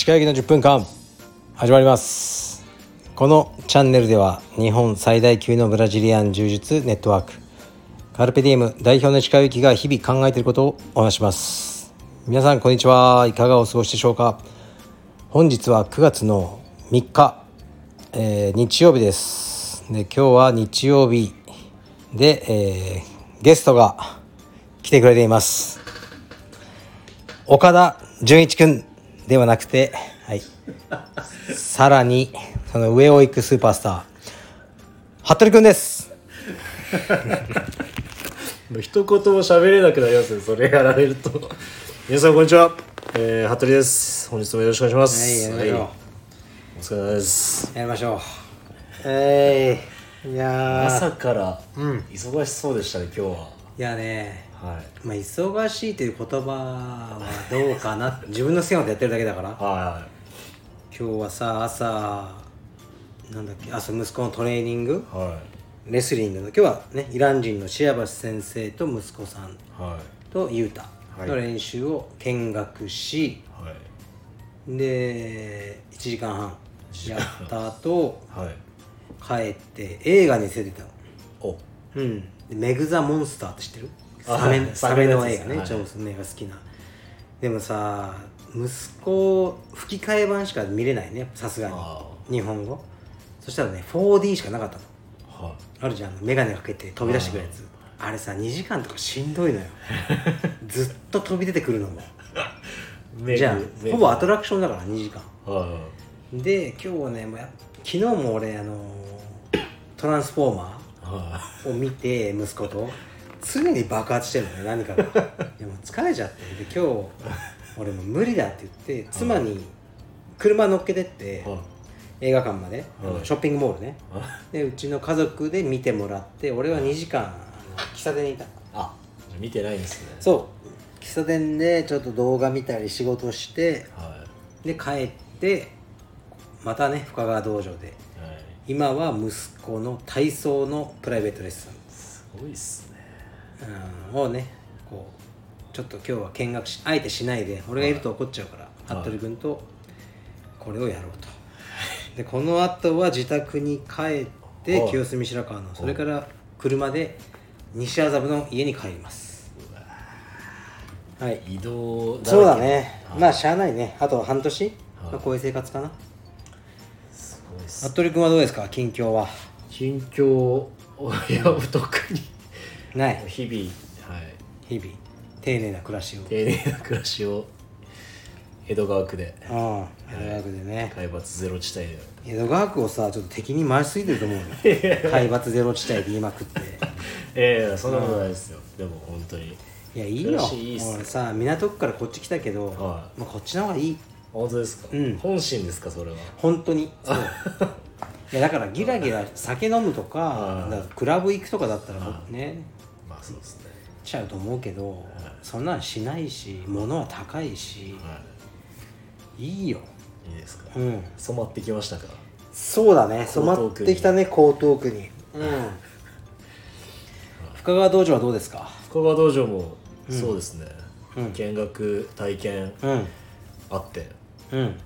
近行きの10分間。始まります。このチャンネルでは日本最大級のブラジリアン柔術ネットワーク。カルペディウム代表の近行きが日々考えていることをお話します。皆さんこんにちは。いかがお過ごしでしょうか。本日は9月の3日、えー日曜日です。で今日は日曜日で、えーゲストが来てくれています。岡田准一くん。ではなくて、はい、さらにその上を行くスーパースター服部くんです。一言も喋れなくなりますねそれやられると。皆さんこんにちは、えー、服部です。本日もよろしくお願いします。はいやりましょう。お疲れ様です。やりましょう。えー、いやー。朝から忙しそうでしたね今日は。いやねはい。まあ忙しいという言葉はどうかな。自分の好きなことやってるだけだから。は今日はさ朝なんだっけ朝息子のトレーニング。い。はレスリングの今日はねイラン人のシアバス先生と息子さんとユータはい。の練習を見学し、いはい。で1時間半やった後はい。帰って映画に連れてたの。お。うん。でメグ・ザ・モンスターって知ってる？あサメはいサメの映画ね、サメのやつですはい超娘が好きな。でもさ息子吹き替え版しか見れないねさすがあに日本語。そしたらね 4D しかなかったの。はあるじゃん。眼鏡かけて飛び出してくるやつ。あれさ2時間とかしんどいのよ。ずっと飛び出てくるのも。いじゃあほぼアトラクションだから2時間。はで今日はねもうや昨日も俺あのトランスフォーマーを見て息子と常に爆発してるのね何かが。でも疲れちゃってで今日俺もう無理だって言って妻に車乗っけてって映画館までショッピングモールね。はでうちの家族で見てもらって俺は2時間喫茶店にいた。あ見てないんですね。そう。喫茶店でちょっと動画見たり仕事してはで帰ってまたね深川道場で。いはい。今は息子の体操のプライベートレッスン。すごいっすねうんをねこうちょっと今日は見学しあえてしないで俺がいると怒っちゃうから、はい。服部君とこれをやろうと。でこの後は自宅に帰ってはい。清澄白河のそれから車で西麻布の家に帰ります。はい。移動らけ。そうだね。はい。まあしゃあないね。あと半年、はい。まあ、こういう生活かな。すごいっす。服部君はどうですか？近況は。近況 いや特にない。日々はい。日々。丁寧な暮らしを。丁寧な暮らしを江戸川区で。ああ江戸川区でね。海抜ゼロ地帯で。江戸川区をさちょっと敵に回しすぎてると思うよ。海抜ゼロ地帯で言いまくって。ええそんなことないですよ。でも本当に。いやいいよ。いいっす俺さ港区からこっち来たけど、はまあ、こっちの方がいい。本当ですか？うん。本心ですかそれは？本当に。そう。いやだからギラギラ酒飲むとかクラブ行くとかだったらねまあそうですね。しちゃうと思うけどそんなんしないし物は高いしはい。いよ。いいですか？うん。染まってきましたか？そうだね。染まってきたね江東区に。うん。深川道場はどうですか？深川道場もそうですね。うん。見学体験うん。あって。うん。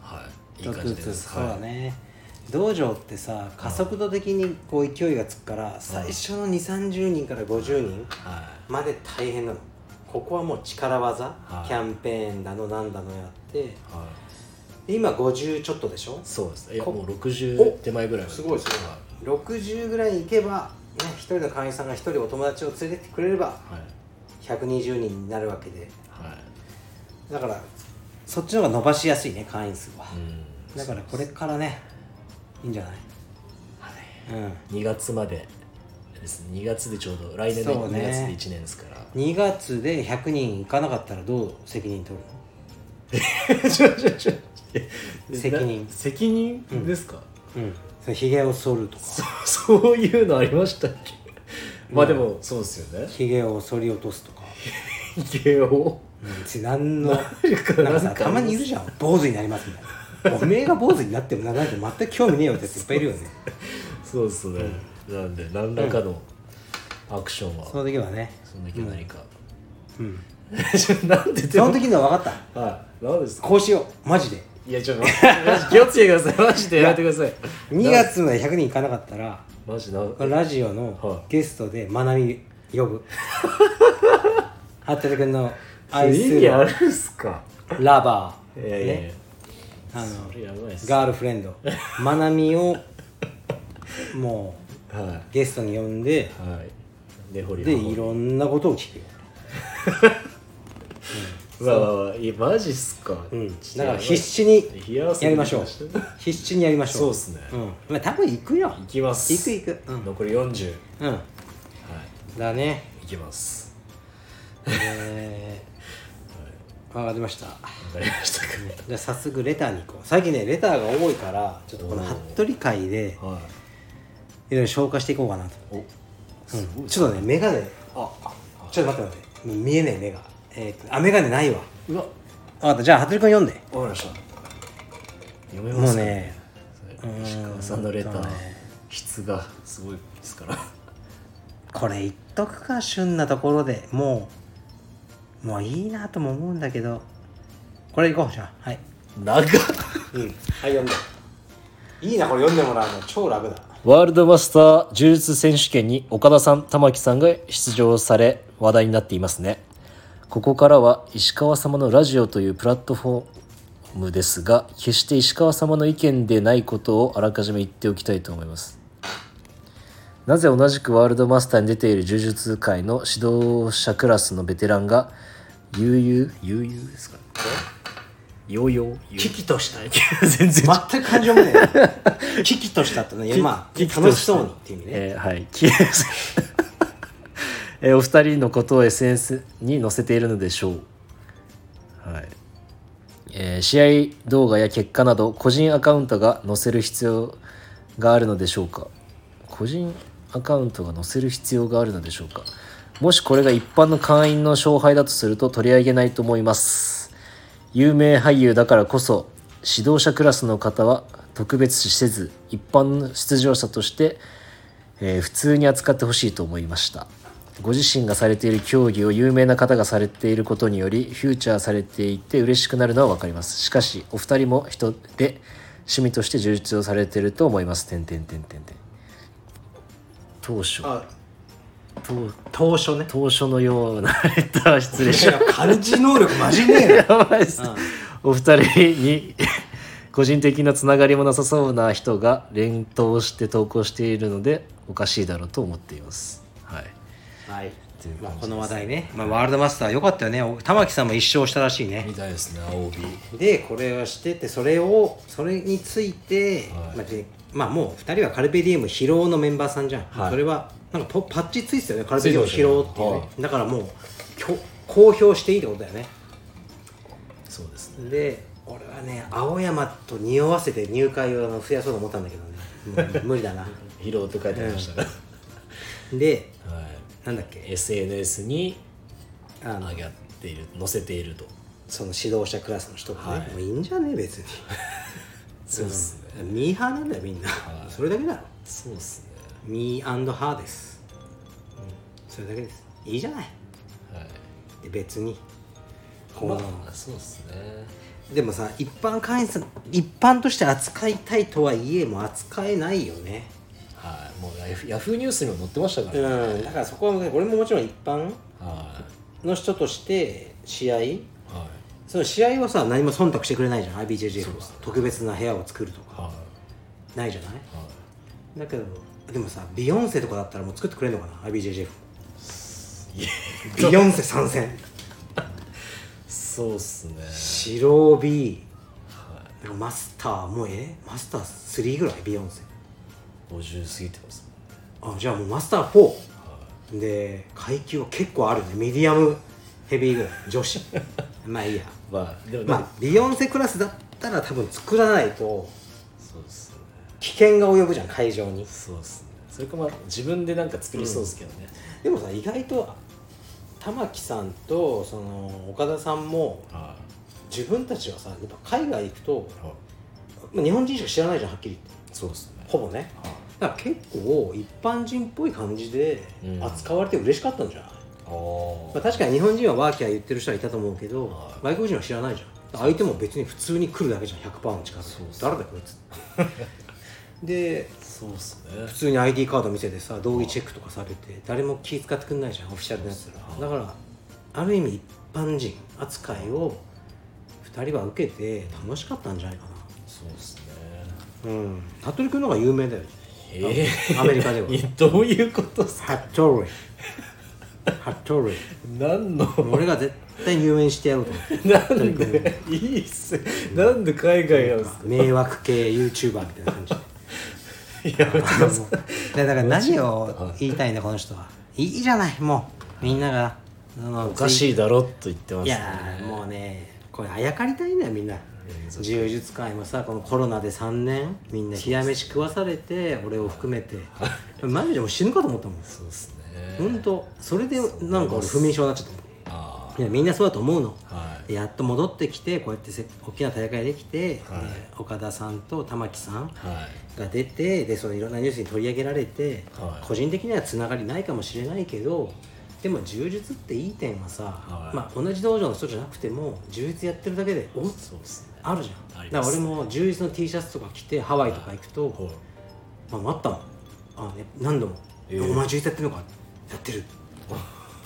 はい。いい感じです。そうだね道場ってさ加速度的にこう勢いがつくから最初の2 3 0人から50人はまで大変なの。ここはもう力技はい。キャンペーンだのなんだのやっていはい。で今50ちょっとでしょ？そうです。ねいやこもう60手前ぐらいすごいすごい。60ぐらいいけばね一人の会員さんが一人お友達を連れてってくれればはい。120人になるわけで。はい。だからそっちの方が伸ばしやすいね会員数は。うん。だからこれからねいいんじゃない？うん。2月までですね。2月でちょうど来年のそうね。2月で1年ですから。2月で100人いかなかったらどう責任取る ちょちょちょ。責任。な責任ですか、のうん。それひげを剃るとか。そ そういうのありましたっけ？まあでもそうですよね。ひげを剃り落とすとか。芸を？うん。別に何のかなんかさなんかたまにいるじゃん。坊主になりますみたいな おめえが坊主になってもならないと全く興味ねえよってやついっぱいいるよね。そう。ですね、なんで何らかのアクションは、その時はね。その時は何か。うん。なんででも。その時のは分かった。はい。何ですか？こうしよう。マジで。いやちょっと気をつけてください。マジでやめてください。2月まで100人いかなかったらマジな。ラジオのはゲストでまなみ呼ぶ。服部君の愛する意味あるんすか？ラバー、いやいやいや。ね、あのガールフレンド。まなみを もはうゲストに呼んでいはい。ででいろんなことを聞くよ、うわうわうわいやマジっすか。うん、だから必死に冷やりましょう。必死にやりましょう。そうっすね。うん。まあ多分行くよ。いきます。行く行く。うん。残り40うん。はい。だね。いきます。えー、わかりました。わかりました。かじゃあ早速レターに行こう。最近ねレターが多いからちょっとこの服部会ではい。いろいろ消化していこうかなと、おすごい。ちょっとね眼鏡。あちょっと待って待って。見えねえ目が。えーと、あ眼鏡ないわ。うわ。分かった。じゃあ服部君読んで。わかりました。読めますかもうね石川さんのレター。ね。質がすごいですから。これ言っとくか旬なところで。もうもういいなとも思うんだけど。これいこうじゃあ。はい。長っ。うん。はい読んで。いいなこれ読んでもらうの。超楽だ。ワールドマスター呪術選手権に岡田さん玉木さんが出場され話題になっていますね。ここからは石川様のラジオというプラットフォームですが決して石川様の意見でないことをあらかじめ言っておきたいと思います。なぜ同じくワールドマスターに出ている呪術界の指導者クラスのベテランが悠々？悠々ですか？ヨーヨー危機とした全然。全く感情もねえ。危機としたってね。まあ危機と楽しそうにっていう意味ね、えーはい。き えーお二人のことを SNS に載せているのでしょう、はい。えー試合動画や結果など個人アカウントが載せる必要があるのでしょうか？個人アカウントが載せる必要があるのでしょうか？もしこれが一般の会員の勝敗だとすると取り上げないと思います。有名俳優だからこそ指導者クラスの方は特別視せず一般の出場者として、えー普通に扱ってほしいと思いました。ご自身がされている競技を有名な方がされていることによりフューチャーされていて嬉しくなるのは分かります。しかしお二人も人で趣味として充実をされていると思います。点点点点点当初。あ当当初ね。当初のようなレター失礼しました。漢字能力マジねえな やばいです、お二人に個人的なつながりもなさそうな人が連投して投稿しているのでおかしいだろうと思っています。はい。はい。まあ、この話題ね、まあ、ワールドマスター良かったよね。玉木さんも一勝したらしいね。みたいですね青帯でこれはしててそれをそれについて、はい。まあでまあもう2人はカルペディウム疲労のメンバーさんじゃん、はい。それはなんかポパッチついてたよねカルペディウムついてま疲したね。労っていうね、はだからもうきょ公表していいってことだよね。そうですね。で俺はね青山と匂わせて入会を増やそうと思ったんだけどね。無理だな。疲労って書いてありましたかでら、はい。なんだっけ？SNS に上がっている載せていると。その指導者クラスの人がね、はい。もういいんじゃね？え別に。そうですね。ミーハーなんだよみんな、はい。それだけだろ。そうですねミーハーです、うん、それだけです。いいじゃない。はい。で別に。こう、まあそうですね。でもさ一般会員さん一般として扱いたいとはいえもう扱えないよね。はい。もうヤフヤフーニュースにも載ってましたからね、うん。だからそこは俺ももちろん一般はい。の人として試合。はい。その試合はさ何も忖度してくれないじゃん。IBJJF は。特別な部屋を作るとか。はい。ないじゃない？はい。だけどでもさビヨンセとかだったらもう作ってくれるのかな？IBJJF ビヨンセ参戦。そうっすね。白 B なんかマスターもうえ？マスター3ぐらい？ビヨンセ。50過ぎてます。あじゃあもうマスター4で階級は結構あるね。ミディアムヘビーぐらい。女子。まあいいや。まあでもまあビヨンセクラスだったら多分作らないと危険が及ぶじゃん会場に。そうっすね。それかまあ自分でなんか作りそうですけどね、でもさ意外と玉木さんとその岡田さんもは自分たちはさやっぱ海外行くとまあ日本人しか知らないじゃんはっきり言って。そうっすね。ほぼね。はい。だから結構一般人っぽい感じでうん。扱われて嬉しかったんじゃない、あおまあ、確かに日本人はワーキャー言ってる人はいたと思うけど、は外国人は知らないじゃん。相手も別に普通に来るだけじゃん100%の力そう誰だこいつ でそうっすね。普通に ID カード見せてさ同意チェックとかされて誰も気使ってくんないじゃんオフィシャルのやつら。だからある意味一般人扱いを2人は受けて楽しかったんじゃないかそうっすね。なうん。服部君の方が有名だよええアメリカでは。どういうことっすか？服部服部何の？俺が絶対に有名にしてやろうと思って。なんでいいっすなんで海外なんすか？迷惑系 YouTuber みたいな感じいやだから何を言いたいんだこの人は。いいじゃないもう。みんなが。おおかしいだろと言ってます。ねいやーもうねこれあやかりたいんだよみんな。柔術界もさこのコロナで3年みんな冷や飯食わされて俺を含めて。マジでもう死ぬかと思ったもん。そうっすね。ほんとそれでなんか俺不眠症になっちゃったもん。あいやみんなそうだと思うの。あはい。でやっと戻ってきてこうやってせ大きな大会できて、はい。で岡田さんと玉木さん。はいが出てでそのいろんなニュースに取り上げられて、はい。個人的にはつながりないかもしれないけどでも柔術っていい点はさ、はい。まあ、同じ道場の人じゃなくても柔術やってるだけでおっそうっすね。あるじゃん。ありますだから俺も柔術の T シャツとか着てハワイとか行くと、はい。まあ、あったもん。あ、ね、何度も「えー。お前柔術やってるのか?」やってる。っ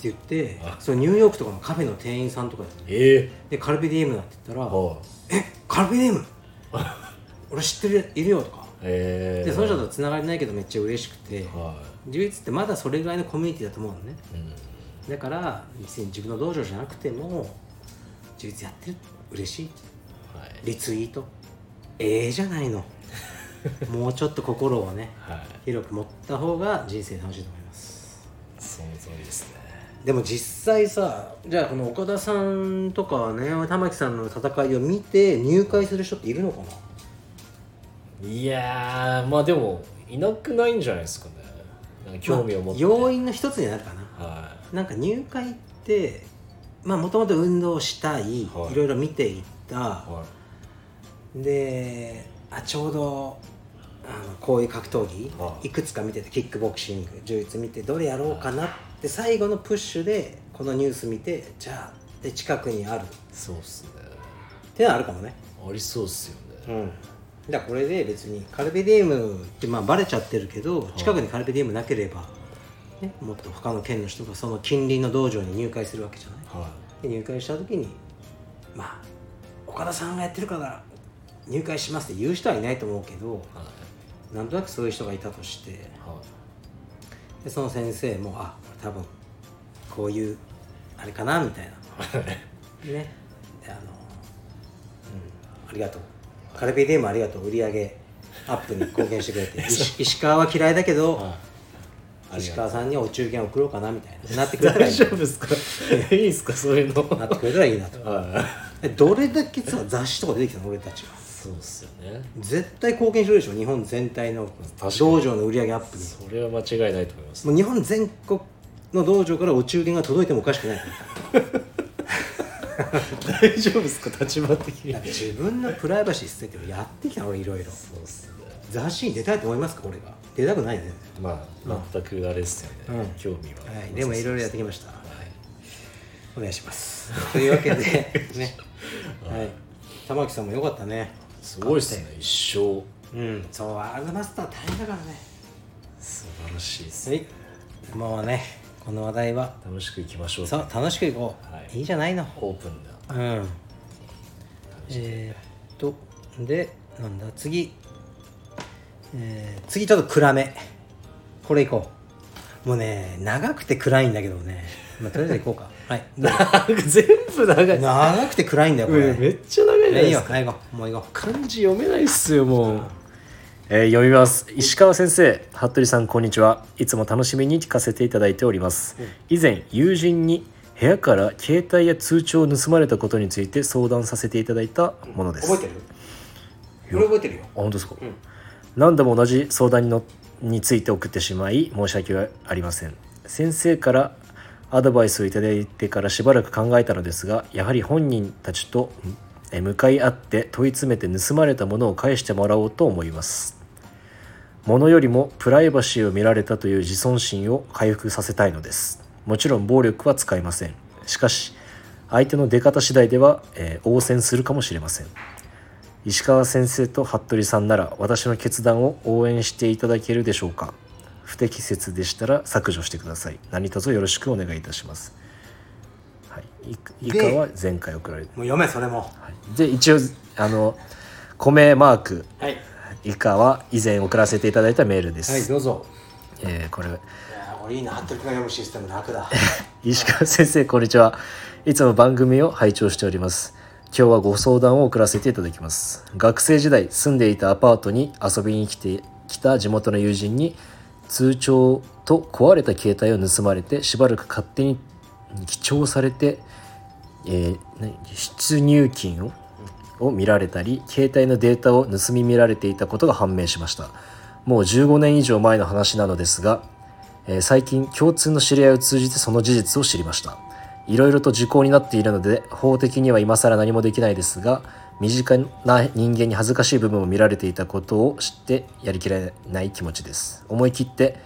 て言ってそれニューヨークとかのカフェの店員さんとかえでカルピディエムだって言ったらえは「えカルピディエム？俺知ってるいるよ」とか。いええでその人とつながりないけどめっちゃ嬉しくて。は充実ってまだそれぐらいのコミュニティだと思うのね。いうん。だから別に自分の道場じゃなくても充実やってる嬉しい。はい。リツイート。ええじゃないの。もうちょっと心をねはい。広く持った方が人生楽しいと思います。その通りですね。でも実際さじゃあこの岡田さんとかね玉木さんの戦いを見て入会する人っているのかな？いやーまあでもいなくないんじゃないですかね。なんか興味を持って、まあ要因の一つになるかな。はなんか入会ってまあもともと運動したい、はい。い、ろいろ見ていった。い。はであちょうどあのこういう格闘技、はい。い、くつか見ててキックボクシング柔術見てどれやろうかなって最後のプッシュでこのニュース見てじゃあで近くにある。っいそうっすね。てのはあるかもね。ありそうっすよね。うんだこれで別にカルペディエムってまあバレちゃってるけど近くにカルペディエムなければ、ね、もっと他の県の人がその近隣の道場に入会するわけじゃない。はで入会した時にまあ岡田さんがやってるから入会しますって言う人はいないと思うけどいはい。なんとなくそういう人がいたとしてはでその先生もあ多分こういうあれかなみたいな。ね。であの、うん、ありがとうカルペディエムありがとう。売り上げアップに貢献してくれて。石石川は嫌いだけど、いは石川さんにお中元送ろうかなみたいな なってくれたらい大い丈夫ですか？いいですか？そういうの。なってくれたらいいなと。はい。えどれだけさ雑誌とか出てきたの？俺たちは。そうっすよね。絶対貢献してるでしょ日本全体の道場の売り上げアップに。それは間違いないと思います。もう日本全国の道場からお中元が届いてもおかしくない大丈夫ですか立場的に？自分のプライバシー捨ててやってきたの俺いろいろ。そうっすね。雑誌に出たいと思いますか俺が。出たくないよね、まあ全くあれですよね、うん。興味は、はい、でもいろいろやってきました、はい。お願いします。というわけで ね。はい。玉木さんもよかったね。すごいっすね。一生。うん。そうワールドマスター大変だからね。素晴らしいですはい。もうねこの話題は？楽しくいきましょう。そう楽しくいこう、はい。いいじゃないの？オープンなうん。えー、っとでなんだ？次。えー、次ちょっと暗め。これいこう。もうね長くて暗いんだけどね。まあとりあえずいこうか。はい。全部長い。長くて暗いんだよこれ、めっちゃ長いじゃないいいですかよはいもう行こ漢字読めないっすよもう、えー読みます。石川先生服部さんこんにちは。いつも楽しみに聞かせていただいております、以前友人に部屋から携帯や通帳を盗まれたことについて相談させていただいたものです。う覚えてる？俺覚えてるよ。あ本当ですか、ん。何度も同じ相談にのについて送ってしまい申し訳ありません。先生からアドバイスをいただいてからしばらく考えたのですがやはり本人たちとえ向かい合って問い詰めて盗まれたものを返してもらおうと思います。物よりもプライバシーを見られたという自尊心を回復させたいのです。もちろん暴力は使いません。しかし相手の出方次第では、えー応戦するかもしれません。石川先生と服部さんなら私の決断を応援していただけるでしょうか。不適切でしたら削除してください。何卒よろしくお願いいたします、以下は前回送られて、もう読めそれも。はい、で一応あの米マーク。はい。以下は以前送らせていただいたメールです、はいどうぞ。えーこれ。いやーこれいいな服部君が読むシステム楽だ。石川先生こんにちは。いつも番組を拝聴しております。今日はご相談を送らせていただきます。学生時代住んでいたアパートに遊びに来てきた地元の友人に通帳と壊れた携帯を盗まれてしばらく勝手に記帳されて、えー出入金をを見られたり携帯のデータを盗み見られていたことが判明しました。もう15年以上前の話なのですが、えー最近共通の知り合いを通じてその事実を知りました。いろいろと時効になっているので法的には今更何もできないですが身近な人間に恥ずかしい部分を見られていたことを知ってやりきれない気持ちです。思い切って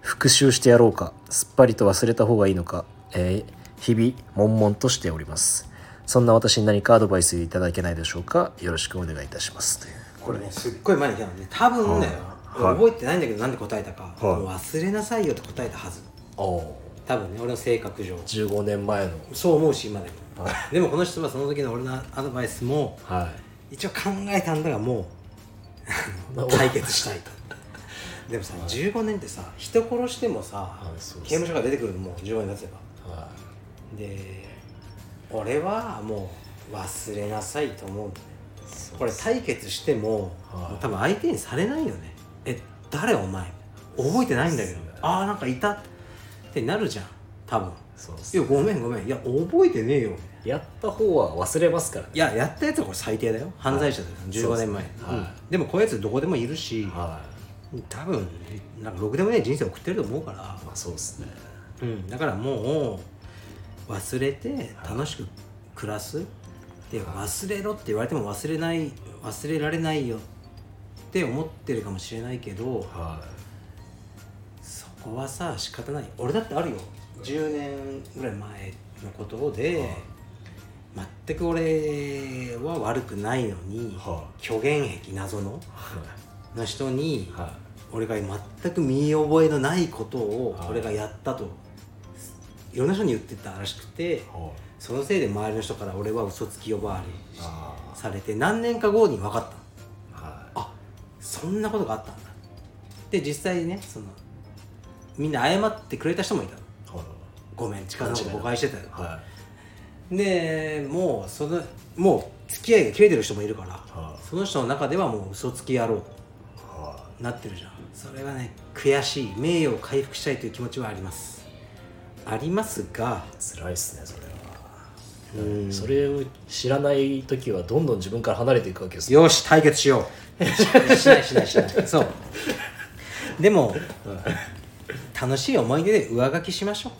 復習してやろうかすっぱりと忘れた方がいいのか、えー日々悶々としております。そんな私に何かアドバイスいただけないでしょうか？よろしくお願いいたします。これねすっごい前に来たので多分だよ、はい。覚えてないんだけどなんで答えたか、はい。忘れなさいよって答えたはず。お多分ね俺の性格上。15年前の。そう思うし今でも、はでもこの人はその時の俺のアドバイスもは一応考えたんだがもう 解決したいと。でもさ15年ってさ人殺してもさ、刑務所から出てくるのもう15年経てばいはで俺はもう忘れなさいと思うね。いこれ対決しても、はい。もう多分相手にされないよね。え誰お前？覚えてないんだけど、ああなんかいたってなるじゃん。多分。そういやごめんごめん。いや覚えてねえよ。やった方は忘れますから。ねいややったやつはこれ最低だよ。犯罪者だよ、15年前。ですね。はい。うんでもこういうやつどこでもいるし、は多分なんかろくでもねえ人生送ってると思うから。い、まあそうですね。うん、だからもう忘れて楽しく暮らすっていうか忘れろって言われても忘れない忘れられないよって思ってるかもしれないけどはそこはさ仕方ない。俺だってあるよ。10年ぐらい前のことで全く俺は悪くないのには虚言癖謎のの人にい。は俺が全く身に覚えのないことをはい。俺がやったと。いろんな人に言ってたらしくてそのせいで周りの人から俺は嘘つき呼ばわりあされて何年か後に分かった。はあそんなことがあったんだ。で実際ねそのみんな謝ってくれた人もいたはい。ごめん力のこと誤解してたよ。はでもうそのもう付き合いが切れてる人もいるからはい。その人の中ではもう嘘つき野郎はなってるじゃん。それはね悔しい。名誉を回復したいという気持ちはありますありますが。い辛いっすねそれは。うん。それを知らない時はどんどん自分から離れていくわけですよよし対決しよう。しないしないしない。そう。でも楽しい思い出で上書きしましょ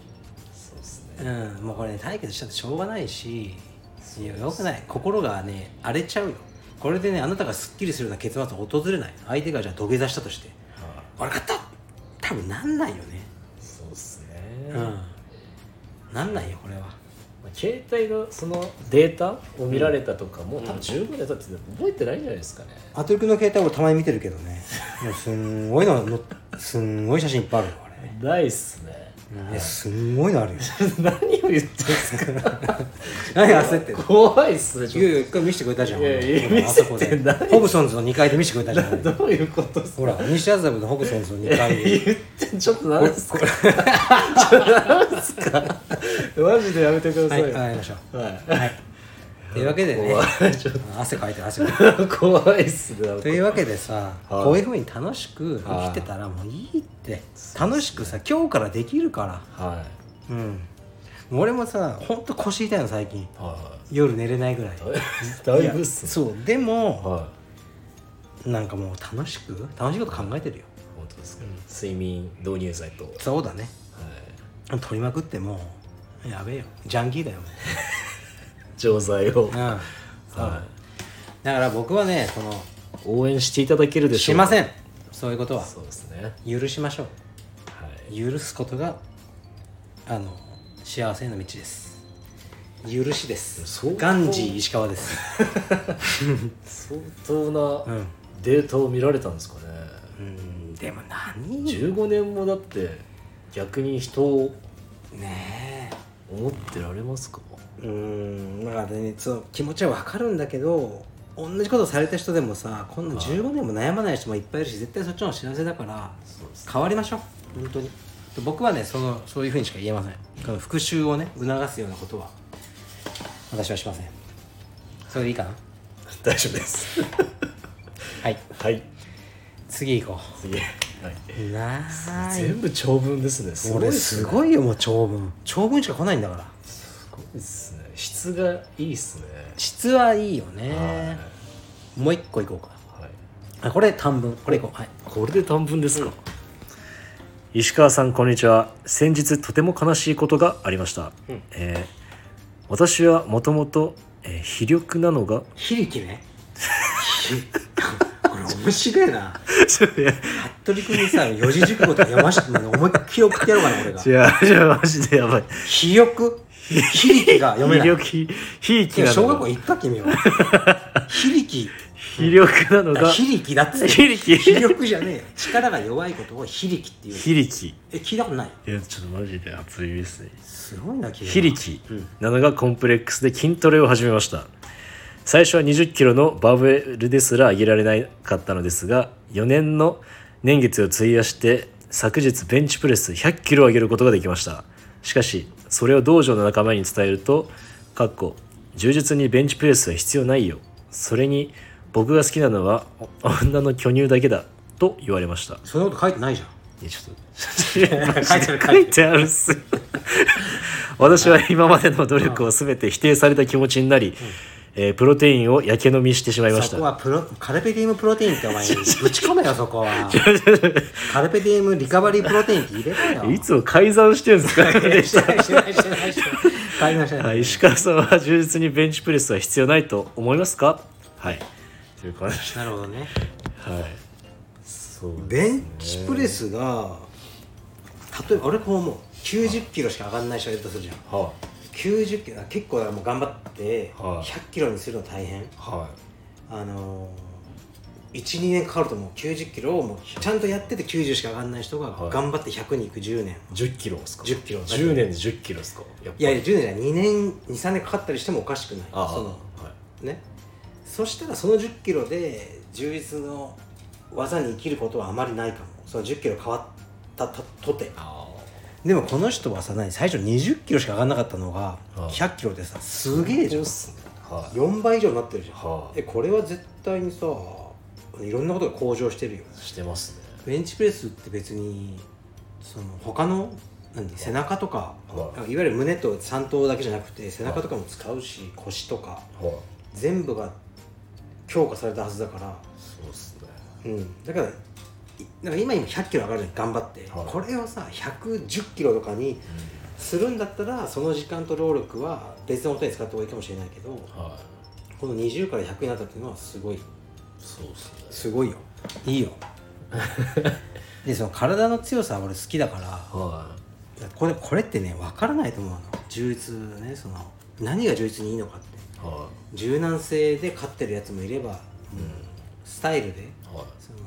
そうですう、ね。うん、もうこれね対決したってしょうがないしいやよくない。心がね荒れちゃうよ。これでねあなたがすっきりするような結末は訪れない。相手がじゃあ土下座したとして。はい「悪かった!」多分なんないよね。そうですね。うんなんないよこれは。まあ携帯のそのデータを見られたとかも、多分十分でだって覚えてないんじゃないですかね、アトリ君の携帯俺たまに見てるけどね。もうすんごいののすんごい写真いっぱいあるよあれ。ないっすねいやすんごいのあるよ。何を言ってんすか。何焦ってんの？怖いっすねいやいや一回見せてくれたじゃんいやいやほらあそこで見せてない。ホブソンズの2階で見せてくれたじゃん。と どういうことっすほら西麻布のホブソンズの2階。で言ってちょっと何す。かちょっと何すか。マジでやめてくださはいいわかりましょうはい。はいというわけでね。怖い。ちょっ汗かいてる汗かいて。怖いっすねというわけでさ、はい。こういうふうに楽しく生きてたらもういいって。楽しくさ今日からできるから。はうん。俺もさほんと腰痛いの最近。い。は夜寝れないぐらい。いだいぶっすね。そう。でもはい。なんかもう楽しく楽しいこと考えてるよ。本当ですか、睡眠導入剤と、はい、そうだね。取りまくってもうやべえよ。ジャンキーだよ。も 錠剤を、う、うん、はだから僕はねそのい、応援していただけるでしょうかしません。そういうことは。そうですね。許しましょはい。う許すことがあの幸せへの道です。許しです。ガンジー石川です。相当なうん。データを見られたんですかね、うんでも何15年もだって逆に人をね思ってられますか？えうんだからねその気持ちは分かるんだけど同じことされた人でもさこんな15年も悩まない人もいっぱいいるし絶対そっちの方が幸せだから変わりましょう。本当に。僕はねそのそういうふうにしか言えません。この復讐をね促すようなことは私はしません。それでいいかな？大丈夫です。はい。はい。次行こ次。はい、うな全部長文ですねすごい俺ですごいよもう長文。長文しか来ないんだから。すごいです。ね質がいいっすね。質はいいよね。もう一個いこうか。はい。あこれ短文。これいこう。はい。これで短文ですか、石川さんこんにちは。先日とても悲しいことがありました、うん。えー私はもともとえー非力なのが非力ね。これ面白いな。服部君にさ四字熟語とか読ましても 思いっきり送ってやろうかな俺が。違う違うマジでやばい。非力非力が読めない。非力非非力な小学校行った君は。非力非力なのが。非力だって。非力非力じゃねえよ。力が弱いことを非力っていう非力え聞いたことない？いやちょっとマジで熱いですね。すごいな君は。非力うん。なのがコンプレックスで筋トレを始めました。最初は2 0キロのバーベルですら上げられなかったのですが4年の年月を費やして昨日ベンチプレス100キロを上げることができました。しかしそれを道場の仲間に伝えるとかっこ充実にベンチプレスは必要ないよ。それに僕が好きなのはお女の巨乳だけだと言われました。そんなこと書いてないじゃん。いやちょっと書いてある書いてあるっす。よ 私は今までの努力を全て否定された気持ちになり、えープロテインをやけ飲みしてしまいましそたこはプロカルペディウムプロテインってお前 ぶち込めよそこは。カルペディウムリカバリープロテインって入れたよいつも改ざんしてるんです。かはい、石川さんは充実にベンチプレスは必要ないと思いますか？はい。という感じなるほどね。はい。そうベンチプレスが例えば俺こう思う。90キロしか上がんない人がいるとするじゃん。は90キロ結構もう頑張ってはい。100キロにするの大変。い。はあのー、12年かかると思う90キロをもうちゃんとやってて90しか上がんない人がはい。頑張って100に行く10年い10キロですか？10キロ。10年で10キロですか？いやいや10年じゃない。2年23年かかったりしてもおかしくない。ああそのはい。ね。そしたらその10キロで充実の技に生きることはあまりないかも。その10キロ変わったととて。あでもこの人はさ何最初20キロしか上がんなかったのがああ。100キロでさすげえじゃん。はい4倍以上になってるじゃん、はえこれは絶対にさいろんなことが向上してるよいしてますね。ベンチプレスって別にその他の何背中とか、、はい。わゆる胸と三頭だけじゃなくて背中とかも使うし腰とかはい。全部が強化されたはずだから。そうっすね。うん、だからいだから今今100キロ上がるじゃん頑張って、はい。これをさ110キロとかにするんだったらその時間と労力は別のことに使った方がいいかもしれないけどはい。この20から100になったっていうのはすごい。そうっすね。すごいよ。いいよ。でその体の強さは俺好きだからはこれこれってね分からないと思うの。充実ねその何が充実にいいのかって。い。は柔軟性で勝ってるやつもいれば、いうん。スタイルではい。その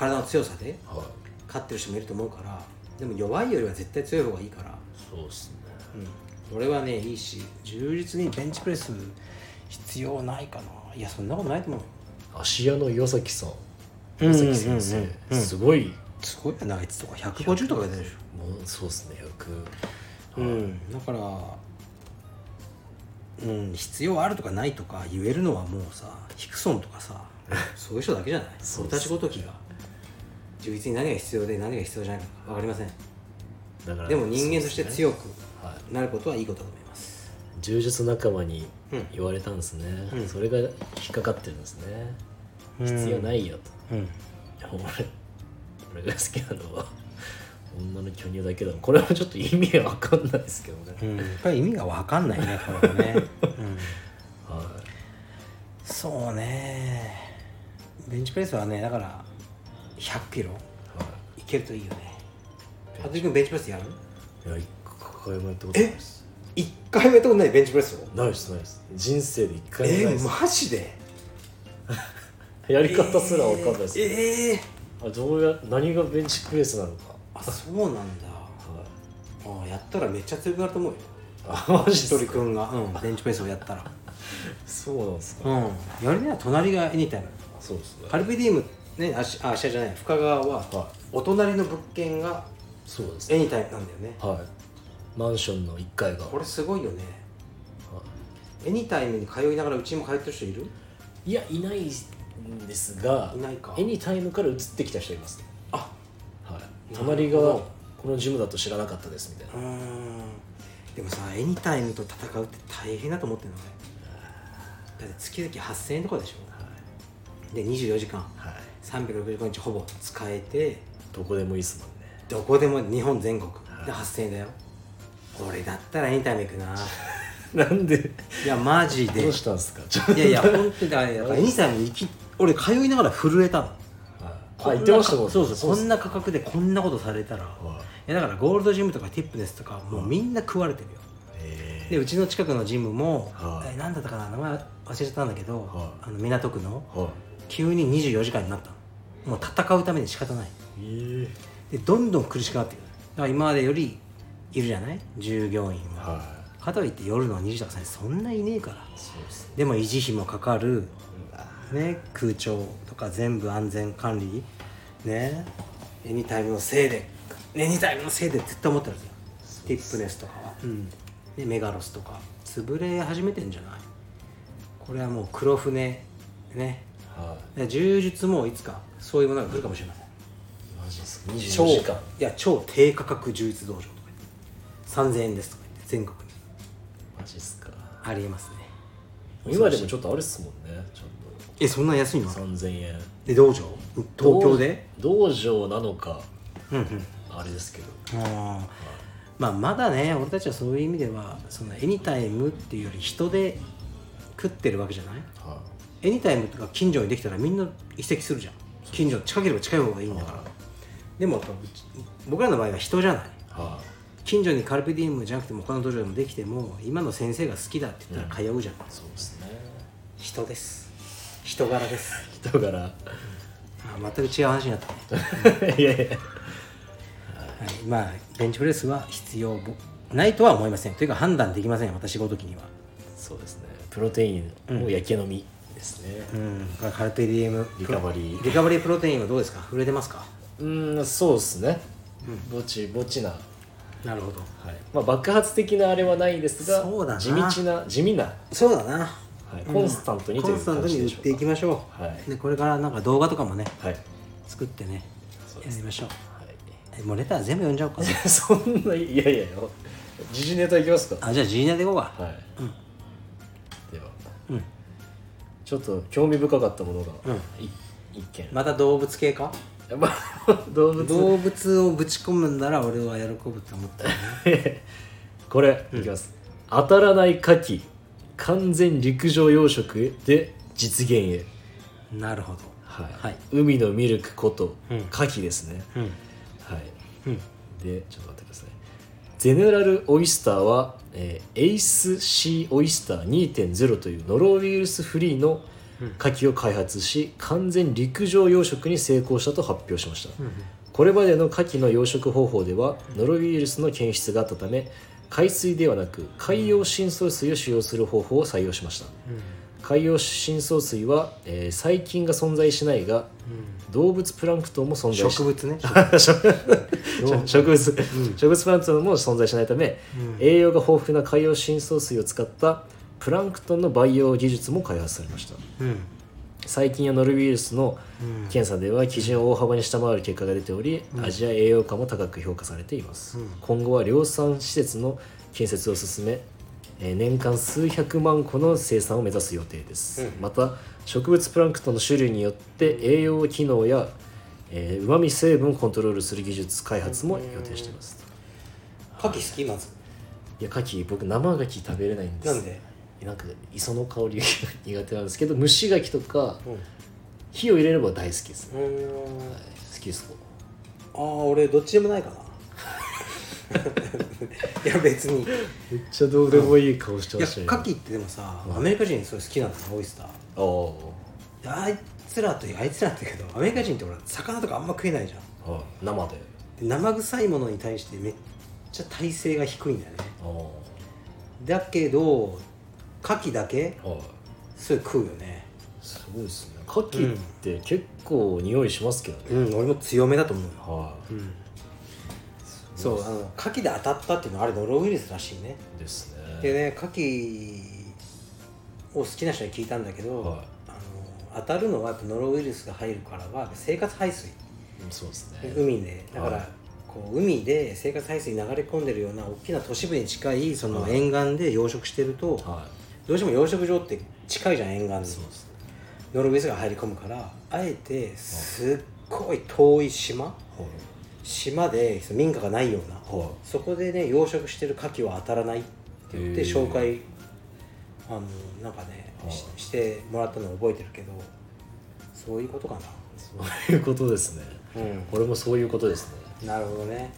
体の強さではい。勝ってる人もいると思うからでも弱いよりは絶対強い方がいいから、そうっすね。うん、俺はねいいし充実にベンチプレス必要ないかな。いやそんなことないと思うよ。芦屋の岩崎さん。うん岩崎先生、うん。うんうんすごい。すごいよなあいつとか150とか出てるでしもうそうっすね100ょ、うん、だからうん必要あるとかないとか言えるのはもうさヒクソンとかさ そういう人だけじゃない？そう俺たちごときが充実に何が必要で何が必要じゃないか分かりません。だからでも人間として強くはい。なることはいいことだと思います。柔術仲間にうん。言われたんですね、うん。それが引っかかってるんですね、必要ないよと。うん。俺俺が好きなのは女の巨乳だけだ。これはちょっと意味わかんないですけどね、うん、やっぱり意味が分かんないねこれはね、うん、はそうね。ベンチプレスはねだから100キロ？いはい。いけるといいよね。服部君ベンチプレスやる？いやい回もやったことないです。1回目とない？ベンチプレスを？ないですないです。人生で一回もないえー、です、マジで？やり方すら分かんないです、えー、えー。あどうや何がベンチプレスなのか。あそうなんだ。はい。あやったらめっちゃ強くなると思うよ。あマジっひとすか？りくんが、うん、ベンチプレスをやったら。そうなんですか、うん。やるには隣がエニタイムそうですね。カルペディエムねあしあ下じゃない深川は、はお隣の物件がそうです。ねエニタイムなんだよね。はい。マンションの1階が。これすごいよね。はエニタイムに通いながらうちにも通ってる人いる？いいやいないんですがいないか。エニタイムから移ってきた人います。ねあ。はい。隣がこのジムだと知らなかったですみたいうなーん。でもさエニタイムと戦うって大変だと思ってるのね。だって月々8000円とかでしょ。で24時間。はい365日ほぼ使えてどこでもいいですもんね。どこでも日本全国。で8000円だよ。俺だったらエニタイム行くな。なんで？いやマジで。どうしたんですか？ちょいやいや本当にだからエニタイム行き俺通いながら震えたの。あ言ってましたもんそうそうこんな価格でこんなことされたら。いはい。やだからゴールドジムとかティップネスとかもうみんな食われてるよ。え。でうちの近くのジムも、はい。え何だったかな？名前忘れちゃったんだけど、はあの港区の急に24時間になったの。もう戦うために仕方ない。いえ。でどんどん苦しくなってくる。だから今までよりいるじゃない？従業員は、はかといって夜の2時とかさそんないねえから。でも維持費もかかる、ね、空調とか全部安全管理。ね。エニタイムのせいで。エニタイムのせいで絶対思ってるんですよ。ティップネスとかは、うん、でメガロスとか。潰れ始めてんじゃない？これはもう黒船。ねはで柔術もいつかそういうものが来るかもしれません。いマジですか？超24時間。いや超低価格柔術道場とか言って。3000円ですとか言って全国に。マジっすか。ありえますね。今でもちょっとあれっすもんねちょっえそんな安いの？と3000円。で道場？東京で？道場なのかうんうん。あれですけど。あー。まあまだね俺たちはそういう意味ではそのエニタイムっていうより人で食ってるわけじゃない？はエニタイムとか近所にできたらみんな移籍するじゃん。近所近ければ近い方がいいんだから。でも僕らの場合は人じゃない。近所にカルペディウムじゃなくても他の道場でもできても今の先生が好きだって言ったら通うじゃん、いそうですね。人です。人柄です。人柄。あ全く違う話になったね、いやいや。はい、まあベンチプレスは必要ぼないとは思いません。というか判断できません私ごときには。そうですね。プロテインの焼け飲みですね。うん。カルペディウムリカバリー。リカバリープロテインはどうですか？触れてますか？うんそうですね。ぼちぼちな。なるほど。はい。まあ、爆発的なあれはないですがそうだな。地道な地味な、はそうだな、い、コンスタントにうコンスタントに売っていきましょう、はい。でこれからなんか動画とかもねはい、作ってねやりましょう。はえもうレター全部読んじゃおうか そんないやいや時事ネタいきますか。あじゃあ G ネでいこうか。はい、うんちょっと興味深かったものが、うん。件。また動物系か？やっぱ動物。動物をぶち込むんなら俺は喜ぶと思ったよね。これ、いきます。当たらない牡蠣完全陸上養殖で実現へ、なるほど。はい。はい。海のミルクことうん。牡蠣ですね、うん。はい。うん。でちょっと待ってください。ゼネラルオイスターは、えーエイスシーオイスター2.0というノロウイルスフリーの牡蠣を開発し完全陸上養殖に成功したと発表しました、これまでの牡蠣の養殖方法ではノロウイルスの検出があったため海水ではなく海洋深層水を使用する方法を採用しました、海洋深層水は、えー細菌が存在しないが、動物プランクトンも存在し植物ね。植植物、植物。プランクトンも存在しないため、栄養が豊富な海洋深層水を使ったプランクトンの培養技術も開発されました。うん。細菌やノロウイルスの検査では基準を大幅に下回る結果が出ており、味や栄養価も高く評価されています、今後は量産施設の建設を進めえー年間数百万個の生産を目指す予定です、また植物プランクトンの種類によって栄養機能やうまみ成分をコントロールする技術開発も予定しています、牡蠣好き？まず。いや牡蠣僕生牡蠣食べれないんです。なんで？なんか磯の香りが苦手なんですけど蒸し牡蠣とかうん。火を入れれば大好きです、ねうーん好きですかああ俺どっちでもないかないや別に。いめっちゃどうでもいい顔してまやしたよ牡蠣ってでもさアメリカ人それ好きなんだよオイスター。ああ。であいつらというあいつらって言うけどアメリカ人ってほら魚とかあんま食えないじゃん。はい生で。で生臭いものに対してめっちゃ耐性が低いんだよね。ああ。はだけど牡蠣だけい。それ食うよね。すごいですね。牡蠣って結構匂いしますけどね、うん俺も強めだと思うよ。はうんそうあの牡蠣で当たったっていうのはあれノロウイルスらしいね。いですね。でね牡蠣を好きな人に聞いたんだけど、はい。あの当たるのはやっぱノロウイルスが入るからは生活排水。うんそうですね。海でだから、はい。こう海で生活排水に流れ込んでるような大きな都市部に近いそのはい。沿岸で養殖してると、はどうしても養殖場って近いじゃん沿岸ですね。ノロウイルスが入り込むからあえてすっごい遠い島はい島でその民家がないようなはい。そこでね養殖してる牡蠣は当たらないって言って紹介あのなんかねはい。ししてもらったのを覚えてるけどそういうことかそういうことですね。なうん。これもそういうことですね。なるほどね。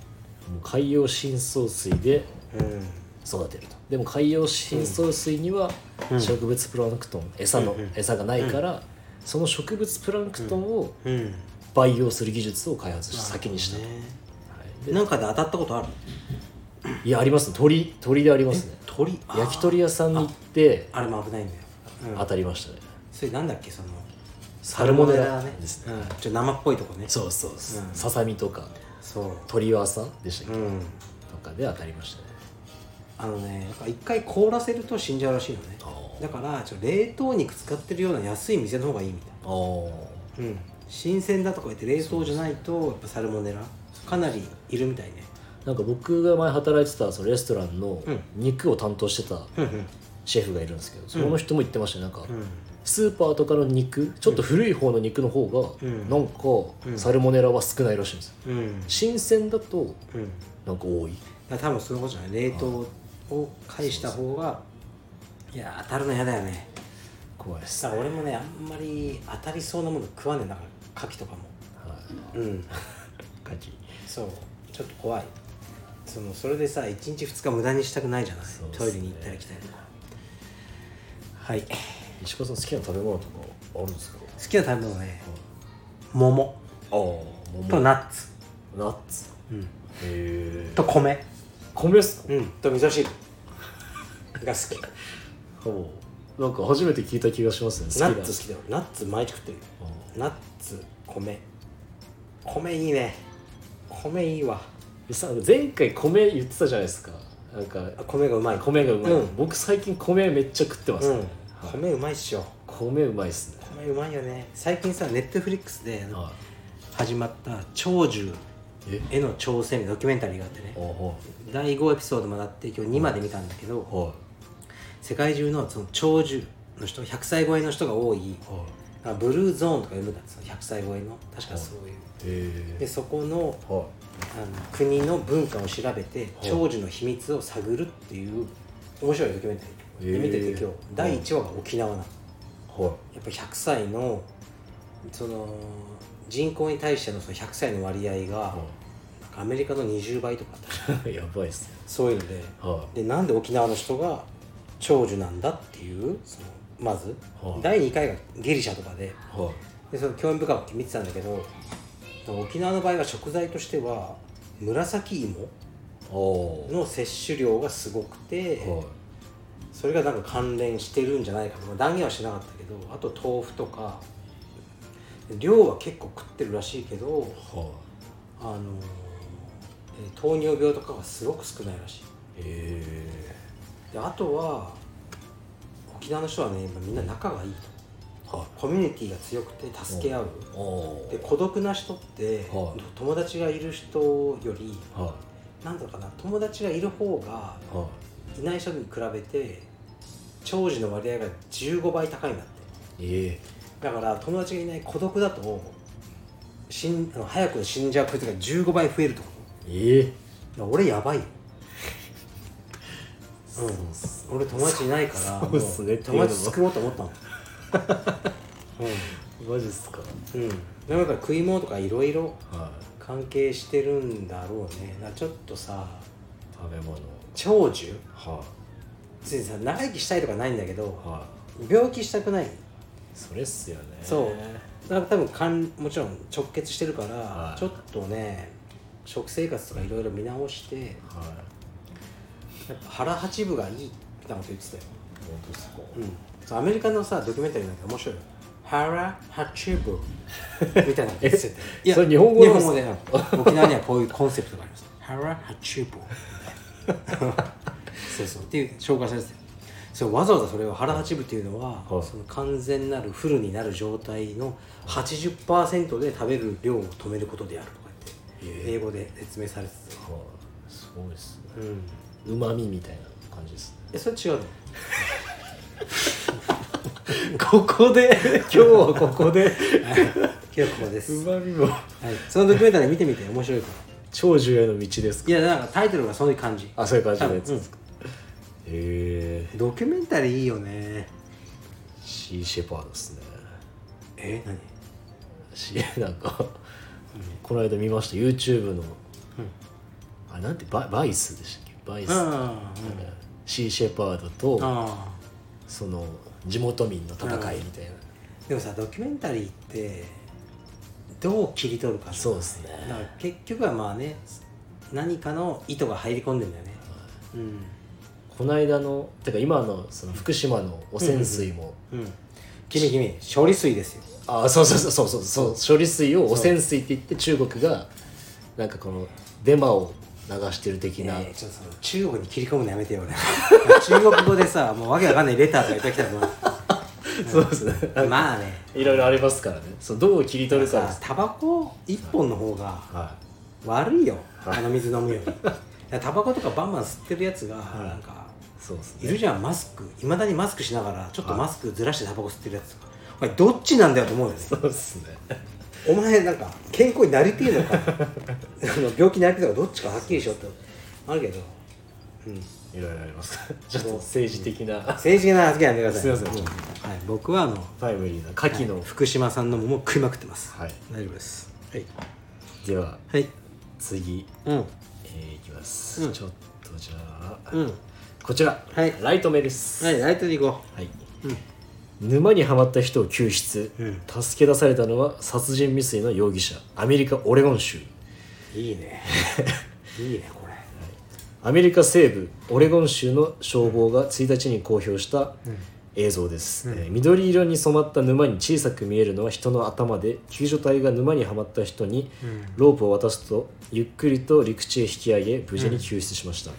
海洋深層水でうん。育てると。でも海洋深層水にはうん。植物プランクトン、餌の、うんうん餌がないから、その植物プランクトンをうん培養する技術を開発して先にしたと、ね。はい。でなんかで当たったことある？いやありますね。鳥鳥でありますね。鳥？焼き鳥屋さんに行ってあれも危ないんだよ、うん。当たりましたね。それなんだっけ？そのサルモネラねですね。うん、ちょ生っぽいとこね。そうそうそう。うん。ささみとか。そう。鳥ワさんでしたっけ、うん。とかで当たりましたね。あのね一回凍らせると死んじゃうらしいのね。だからちょっと冷凍肉使ってるような安い店の方がいいみたいあー。うん新鮮だとか言って冷凍じゃないとやっぱサルモネラかなりいるみたいね。なんか僕が前働いてたそのレストランのうん。肉を担当してたうんうん。シェフがいるんですけどその人も言ってましたねなんかうん。スーパーとかの肉ちょっと古い方の肉の方がうん。なんかうん。サルモネラは少ないらしいんですよ。うん。新鮮だとうん。なんか多い。だから多分そういうことじゃない。冷凍を返した方がいや当たるの嫌だよね。怖いですだから俺もねあんまり当たりそうなもの食わねえだから牡蠣とかも。はい。うん。カキそう。ちょっと怖い。そのそれでさ1日2日無駄にしたくないじゃない、ね。トイレに行ったり来たりとか。はい。好石川さん好きな食べ物とかあるんですか？きな食べ物ね。桃。ああとナッツ、ナッツ？うん、へえと米、米っすか？うん、と味噌汁。が好き。ほうなんか初めて聞いた気がしますね。ナッツ好きだよ。ナッツ毎日食ってる。よナッツ米。米いいね。米いいわ。でさ前回米言ってたじゃないですか。なんかあ米がうまい。米がうまい、うん。僕最近米めっちゃ食ってます、うん。はい米うまいっしょ。米うまいっすね。米うまいよね。最近さネットフリックスで始まった長寿への挑戦ドキュメンタリーがあってね。第5エピソードまであって今日2まで見たんだけど世界中のその長寿の人100歳超えの人が多いあブルーゾーンとか読むんだってその100歳超えの。確かそういう。へでそこのえはあの国の文化を調べて長寿の秘密を探るっていう面白いドキュメンタリー。で見てて今日第1話が沖縄なの。い。はやっぱ100歳のその人口に対してのその100歳の割合がい。はアメリカの20倍とかあった。い やばいっすねそういうので。はでなんで沖縄の人が長寿なんだっていうそのまず、はい。第2回がギリシャとかでいはい。でその興味深く見てたんだけど沖縄の場合は食材としては紫芋の摂取量がすごくて、はい。それがなんか関連してるんじゃないかと。まあ断言はしなかったけどあと豆腐とか量は結構食ってるらしいけどはあのえー糖尿病とかがすごく少ないらしい。であとは沖縄の人はね今みんな仲がいいと。はい。コミュニティが強くて助け合う。おで孤独な人って、はい。友達がいる人よりはなんだろうかな友達がいる方がいはい。ない人に比べて長寿の割合が15倍高いんだって。えだから友達がいない孤独だと死ん早く死んじゃう率が15倍増えるってこええ。とだから俺やばいよ。そうっす俺友達いないから そうっすね友達作ろうと思ったの。マジっすか。うん。うんでもやっぱり食い物とかいろい。ろは関係してるんだろうね。だからちょっとさい食べ物。長寿？は別にさ長生きしたいとかないんだけどいはい。病気したくない？それっすよね。そう。なんか多分かんもちろん直結してるから、はい。ちょっとね食生活とかいろいろ見直してはいやっぱ腹八分がいいみたいなこと言ってたよ、本当ですか。うん、そうアメリカのさドキュメンタリーなんか面白い。よ腹八分みたいなの言ってて えそれ日本語で本語でな沖縄にはこういうコンセプトがあります。腹八分。そうそう。っていう紹介されて。てそうわざわざそれを腹八分っていうのは、はい。その完全なるフルになる状態の80%で食べる量を止めることであるとか言って英語で説明されててはい。そうですね。うんうまみみたいな感じですね。えそれ違うの？ここで？今日はここで？今日ここです、まみも。はい、そのドキュメンタリー見てみて面白いから長寿への道ですか？いやなんかタイトルがそういう感じ。あそういう感じのやつ。ですかへえ。うんドキュメンタリーいいよね。シーシェパードですね。え何？し なんか、この間見ました。YouTube の、あなんてババイスでしたバイス、シーシェパードとあその地元民の戦いみたいな、でもさドキュメンタリーってどう切り取るかそうですね。だから結局はまあね何かの意図が入り込んでんだよね。うん。この間のてか今のその福島の汚染水も、うん。君君処理水ですよ。あそうそうそうそうそう。そう処理水を汚染水って言って中国がなんかこのデマを流してる的な、えーちょっとその中国に切り込むのやめてよ俺。中国語でさもうわけわかんないレターとか言ってきたらも そうですね。うまあね。いろいろありますからね。そうどう切り取るかタバコ一本の方がは悪いよ、はい。あの水飲むより。タバコとかバンバン吸ってるやつがなんかいそうですね。いるじゃんマスク。いまだにマスクしながらちょっとマスクずらしてタバコ吸ってるやつお前どっちなんだよと思うよね。そうですねお前なんか健康になりてえのか。あの病気になりてえのかどっちかはっきりしろって。あるけど、うん、いろいろあります。ちょっと政治的な。政治的な発言やめてください。すいません。うん。はい、僕はあのタイムリーな牡蠣の、福島産の桃を食いまくってます。はい。大丈夫です。はい。でははい。次、うん。えーいきます、うん。ちょっとじゃあ、うん。こちら、はい。ライト目です。はい。ライトでいこはい。うん沼にはまった人を救出、うん。助け出されたのは殺人未遂の容疑者。アメリカオレゴン州。ういいね。いいねこれ。アメリカ西部オレゴン州の消防が1日に公表した映像です、えー緑色に染まった沼に小さく見えるのは人の頭で救助隊が沼にはまった人にロープを渡すとゆっくりと陸地へ引き上げ無事に救出しました、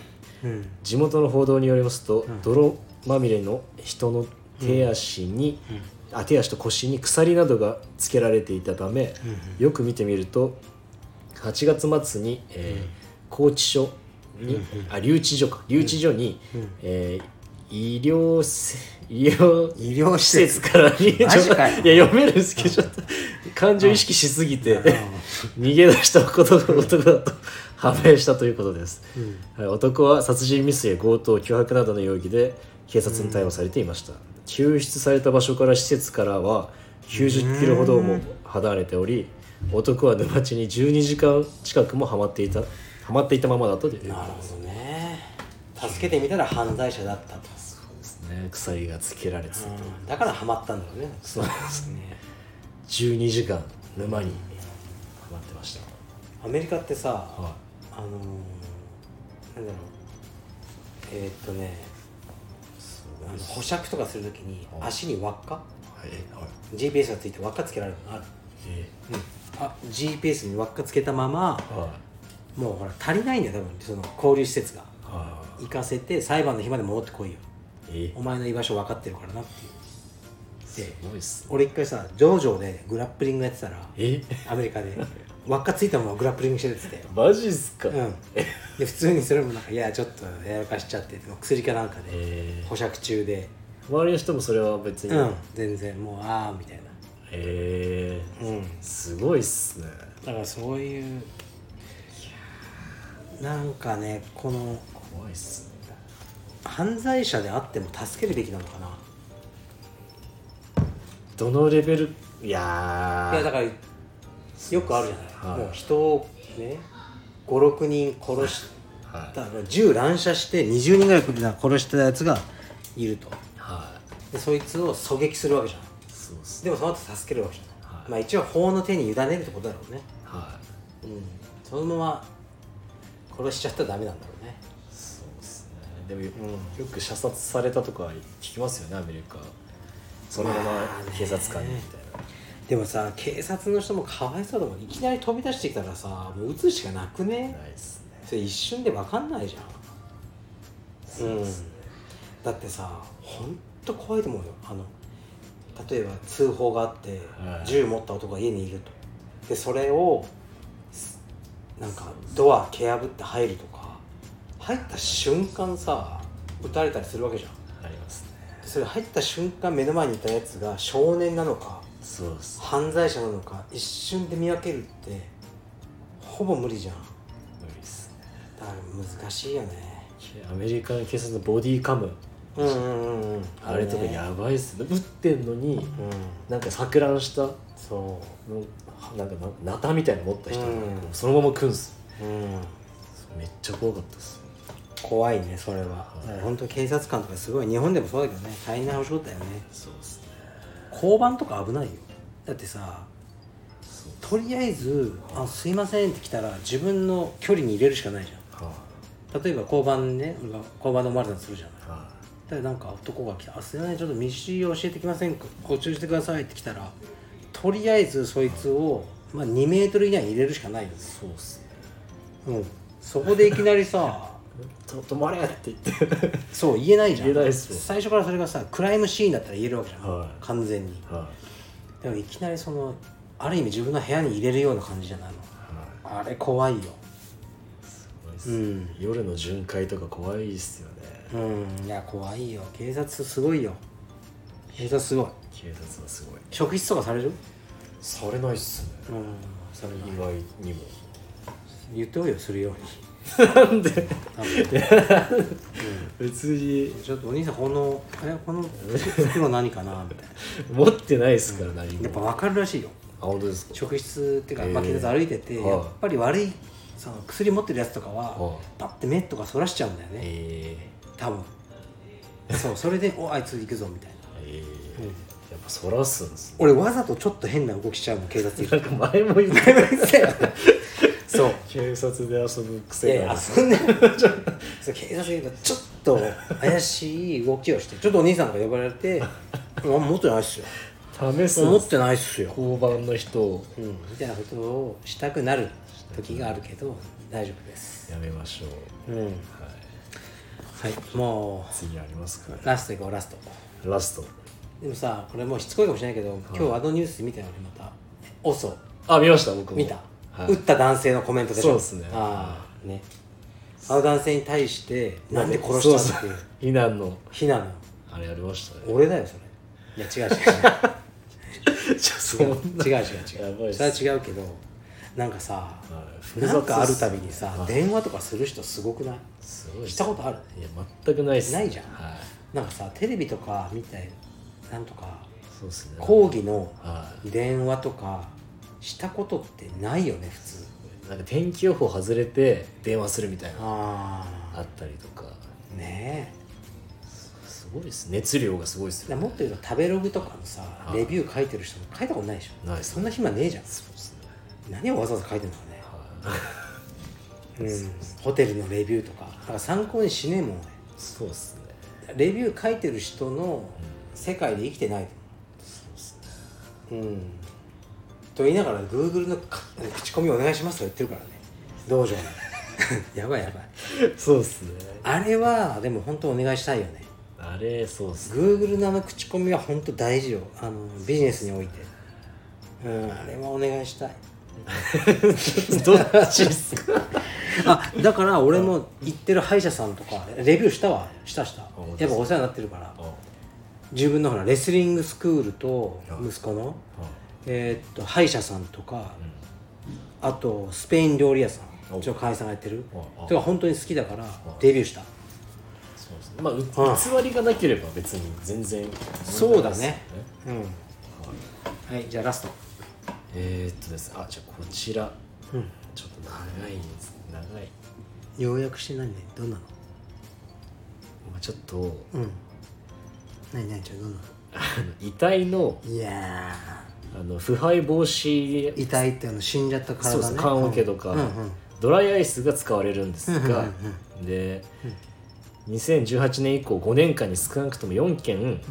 うん。地元の報道によりますと、泥まみれの人の手足に、あ手足と腰に鎖などがつけられていたため、よく見てみると8月末に、えー高知署に、あ留置所か。留置所に、えー医療せ医療医療施施設設から逃げいや読めるんですけどちょっと感情意識しすぎて逃げ出したことが男だと判明したということです、はい、男は殺人未遂や強盗脅迫などの容疑で警察に逮捕されていました、救出された場所から施設からは90キロほども離れており男は沼地に12時間近くもはまっていたはまっていたままだったという。なるほどね。助けてみたら犯罪者だったと、ですね。鎖がつけられてたと、うん、だからハマったんだろうね。そうですね。12時間沼にはまってました、アメリカってさはあのー、なんだろう。えー、っとね保釈とかするときにはい。足に輪っか？い。はい。はい GPS がついて輪っかつけられるのある、えあ GPS に輪っかつけたままーはい。もうほら足りないんだよ多分。その交流施設が。は行かせて裁判の日まで戻ってこいよ。いえ。お前の居場所分かってるからなっていう。すでごいっすね。俺一回さ上場でグラップリングやってたらえ。アメリカで 輪っかついたままグラップリングしてるって。てマジっすか、うん、で普通にそれもなんかいやちょっとやらかしちゃって薬かなんかでえ。保釈中で。周りの人もそれは別に、うん。全然もうああみたいえ。なうん。ー、すごいっすね。だからそういうなんかねこの怖いっすね。犯罪者であっても助けるべきなのかな。どのレベル？いやー。いやだからよくあるじゃない、はい。もう人をね56人殺しはい。だから銃乱射して20人ぐらい殺したやつがいると。はでそいつを狙撃するわけじゃん。いそうっすでもその後助けるわけじゃない、はい。まあ一応法の手に委ねるってことだろうね。はうん。そのまま殺しちゃったらダメなんだろうね。いそうですね。でもよ,、よく射殺されたとか聞きますよねアメリカ。そのまま警察官みたいな、でもさ警察の人もかわいそうだもん。いきなり飛び出してきたらさもう撃つしかなくね？ないっすね。それ一瞬で分かんないじゃん。うんそうっすね。だってさほんと怖いと思うよ。あの例えば通報があって、はい。銃持った男が家にいると。でそれをすなんかドア蹴破って入るとか入った瞬間さ撃たれたりするわけじゃん。ありますね。それ入った瞬間目の前にいたやつが少年なのかそうっす。犯罪者なのか一瞬で見分けるってほぼ無理じゃん。無理っすね。だから難しいよね。アメリカの警察のボディカム。うんうんうんうん。あれとかねやばいっす。ね。撃ってんのにうん。なんか錯乱したそなんかなナタみたいなの持った人がうん。そのまま来んす。ううん。めっちゃ怖かったっす。怖いねそれは。だから本当警察官とかすごい日本でもそうだけどね大変なお仕事だよね。そうっすね交番とか危ないよ。だってさとりあえず「あすいません」って来たら自分の距離に入れるしかないじゃはん例えば交番ね俺が交番のマルだとするじゃない。い。はだなんか男が来て「あすいませんちょっと道教えてきませんか？ご注意してください」って来たらとりあえずそいつを、まあ、2メートル以内に入れるしかないよね。いそうっすね。うん。そこでいきなりさと止まれって言って。そう言えないじゃん。言えないっすよ。最初からそれがさクライムシーンだったら言えるわけじゃん、はい。完全に。はでもいきなりそのある意味自分の部屋に入れるような感じじゃないの。いはい。あれ怖いよ。怖いっす。うん。夜の巡回とか怖いっすよね。うん。いや怖いよ。警察すごいよ。警察すごい。警察はすごい。職質とかされる？されないっすね。うんそれ意外にも。言っておいよするようになんで？多分別に。ちょっとお兄さんこのえこの袋何かな？みたい持ってないっすから何も。なやっぱ分かるらしいよ。あ本当ですか？職質っていうか、まあ、警察歩いてて、はい。やっぱり悪いその薬持ってるやつとかは、はい。パッて目とかそらしちゃうんだよね。え多分。そうそれで「おあいつ行くぞ」みたいな。ー、えー。うん。やっぱそらすんですね。俺わざとちょっと変な動きしちゃうの警察いるなんか前も言ってそう。警察で遊ぶい癖やいやがある遊んでそう警察いるからちょっと怪しい動きをしてちょっとお兄さんとか呼ばれて「あ持ってないっすよ。試す。持ってないっすよ」交番の人を。うん、みたいなことをしたくなる時があるけど大丈夫です。やめましょう、うん。はい、はいも次ありますか？うラストいこうラスト。ラスト。でもさこれもうしつこいかもしれないけど今日あのニュース見たよ俺また。オソあ見ました僕も。見た、はい。撃った男性のコメントでしょ。そうっすね。ああね。あの男性に対してなんで殺したのっていう。避難の。非難の。あれやりましたね。俺だよそれ。いや違う違う。じゃあそんな。違う違う違う。それは違うけどなんかさはい。なんかあるたびにさはい。電話とかする人すごくない？すごいしたことある？いや全くないっすないじゃん。はい。なんかさテレビとか見てなんとかそうっすね。講義のは電話とかしたことってないよね普通。いなんか天気予報外れて電話するみたいな。ああったりとか。あねすごいです。熱量がすごいですえよもっと言うと食べログとかのさはい。レビュー書いてる人も書いたことないでしょ。ないそんな暇ねえじゃん。そうですね。何をわざわざ書いてるのかね。はい。うん。ホテルのレビューとか。だから参考にしねえもんそうっすね。俺レビュー書いてる人の世界で生きてないとそうっすね。思ううんと言いながら Google のか口コミお願いしますとか言ってるからね。道場に やばいやばい。そうっすね。あれはでも本当お願いしたいよね。あれそうっすね。Google のあの口コミは本当大事よ。あのビジネスにおいて。うんあれはお願いしたい。どっちっすか？あだから俺も行ってる歯医者さんとかレビューしたわ。したした。やっぱお世話になってるから。あ。自分のほらレスリングスクールとはい息子のあえーっと歯医者さんとかあとスペイン料理屋さんお。うちの会員さんがやってる。ああとか本当に好きだからレビューした。そうですね。まあ偽りがなければ別に全然。そうだね。うん。はい。じゃあラスト。えー、っとです。ねあじゃあこちら。うん。ちょっと長いです。長い。要約して何ねどんなの？まあちょっと。うん。何何ちょどんな遺体の。のいやあの腐敗防止ー遺体ってあの死んじゃった体ね。棺桶とか、うん。うんドライアイスが使われるんですが、で、2018年以降5年間に少なくとも4件、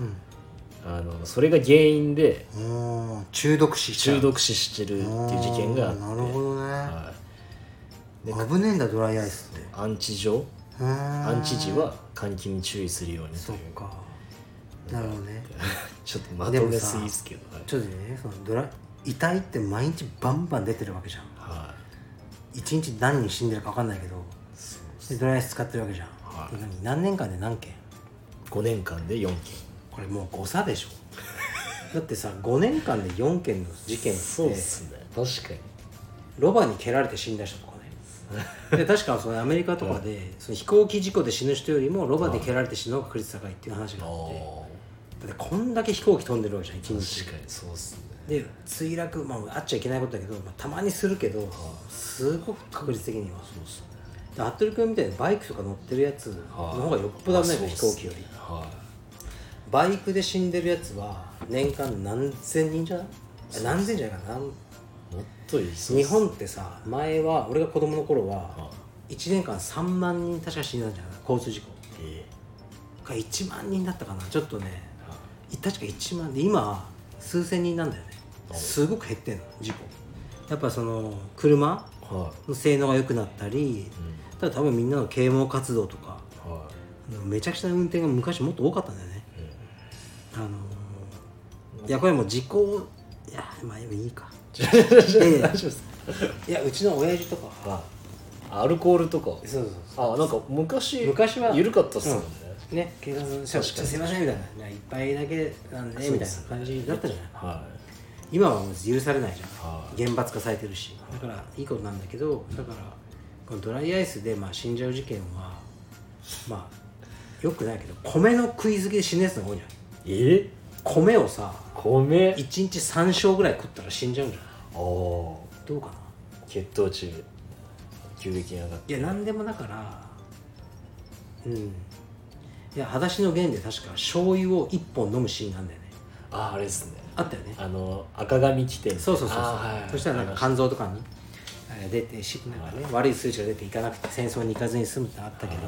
あのそれが原因でうんうん中毒死中毒死してるっていう事件があって。なるほどね、はい。危ねえんだドライアイスって。アンチ状アアンチ時は換気に注意するようにという。かなるほどね。ちょっとまとめすぎですけどはいちょっとねそのドラ遺体って毎日バンバン出てるわけじゃん。は一日何人死んでるか分かんないけどでドライアイス使ってるわけじゃん、はい。で何何年間で何件？い、5年間で4件。これもう誤差でしょ。だってさ5年間で4件の事件ってそうっすね。確かに。ロバに蹴られて死んだ人とかね。で確かそのアメリカとかでその飛行機事故で死ぬ人よりもロバで蹴られて死ぬ方が確率高いっていう話があって。だってこんだけ飛行機飛んでるわけじゃん一日。確かにそうっすね。で墜落まああっちゃいけないことだけど、まあ、たまにするけどすごく確率的には。そうっすね。で服部君みたいにバイクとか乗ってるやつの方がよっぽど危ないから飛行機より。はバイクで死んでるやつは年間何千人じゃない？あ何千じゃないかな？日す本ってさ前は俺が子供の頃はは1年間3万人確か死んだんじゃない？交通事故。いえ。が1万人だったかな？ちょっとね確か1万で今数千人なんだよね。すごく減ってんの事故。やっぱその車はの性能が良くなったりい、うん。ただ多分みんなの啓蒙活動とかはめちゃくちゃな運転が昔もっと多かったんだよね、あのーいやこれもう事故いやまあいいか。い、いやうちの親父とか。はかアルコールとか？そうそうそあなんか昔昔は緩かったっすもんね、うね警察の人がすいませんみたいな「いや一杯だけなんで」みたいな感じだったじゃない。は今はもう許されないじゃん、は厳罰化されてるし。だからいいことなんだけどだからこのドライアイスでまあ死んじゃう事件はまあよくないけど米の食いすぎで死ぬやつの方が多いじゃん。いえ？米をさ米？1日3升ぐらい食ったら死んじゃうんじゃない？おどうかな？血糖値急激に上がって。いや何でもだからうんいや裸足の弦で確か醤油を1本飲むシーンなんだよね。ああれですね。あったよね。あの赤髪着て。そうそうそうそう、はいはい。そしたらなんか肝臓とかにえー出てしなんかね悪い数値が出ていかなくて戦争に行かずに済むってあったけど、